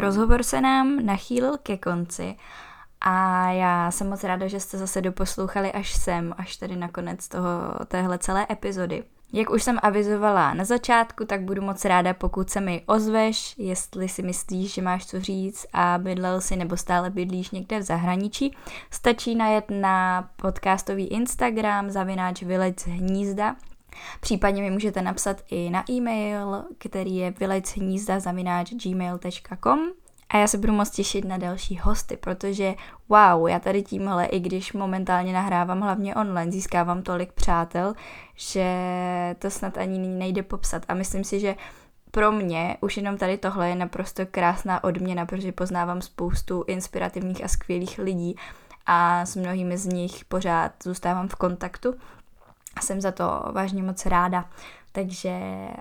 Rozhovor se nám nachýlil ke konci a já jsem moc ráda, že jste zase doposlouchali až sem, až tady nakonec toho, téhle celé epizody. Jak už jsem avizovala na začátku, tak budu moc ráda, pokud se mi ozveš, jestli si myslíš, že máš co říct a bydlel si nebo stále bydlíš někde v zahraničí. Stačí najet na podcastový Instagram zavináč Village Hnízda Případně mi můžete napsat i na e-mail, který je vylejchnízda.gmail.com a já se budu moc těšit na další hosty, protože wow, já tady tímhle, i když momentálně nahrávám hlavně online, získávám tolik přátel, že to snad ani nejde popsat. A myslím si, že pro mě už jenom tady tohle je naprosto krásná odměna, protože poznávám spoustu inspirativních a skvělých lidí a s mnohými z nich pořád zůstávám v kontaktu a jsem za to vážně moc ráda. Takže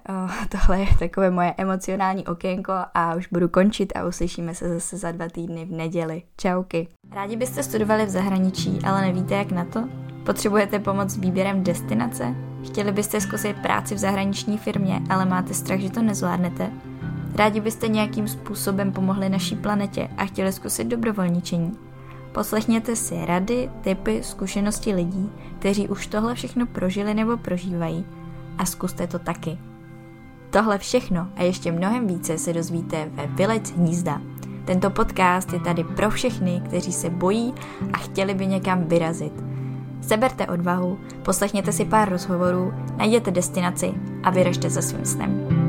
oh, tohle je takové moje emocionální okénko a už budu končit a uslyšíme se zase za dva týdny v neděli. Čauky. Rádi byste studovali v zahraničí, ale nevíte jak na to? Potřebujete pomoc s výběrem destinace? Chtěli byste zkusit práci v zahraniční firmě, ale máte strach, že to nezvládnete? Rádi byste nějakým způsobem pomohli naší planetě a chtěli zkusit dobrovolničení? Poslechněte si rady, typy, zkušenosti lidí, kteří už tohle všechno prožili nebo prožívají a zkuste to taky. Tohle všechno a ještě mnohem více se dozvíte ve Vylec hnízda. Tento podcast je tady pro všechny, kteří se bojí a chtěli by někam vyrazit. Seberte odvahu, poslechněte si pár rozhovorů, najděte destinaci a vyražte za svým snem.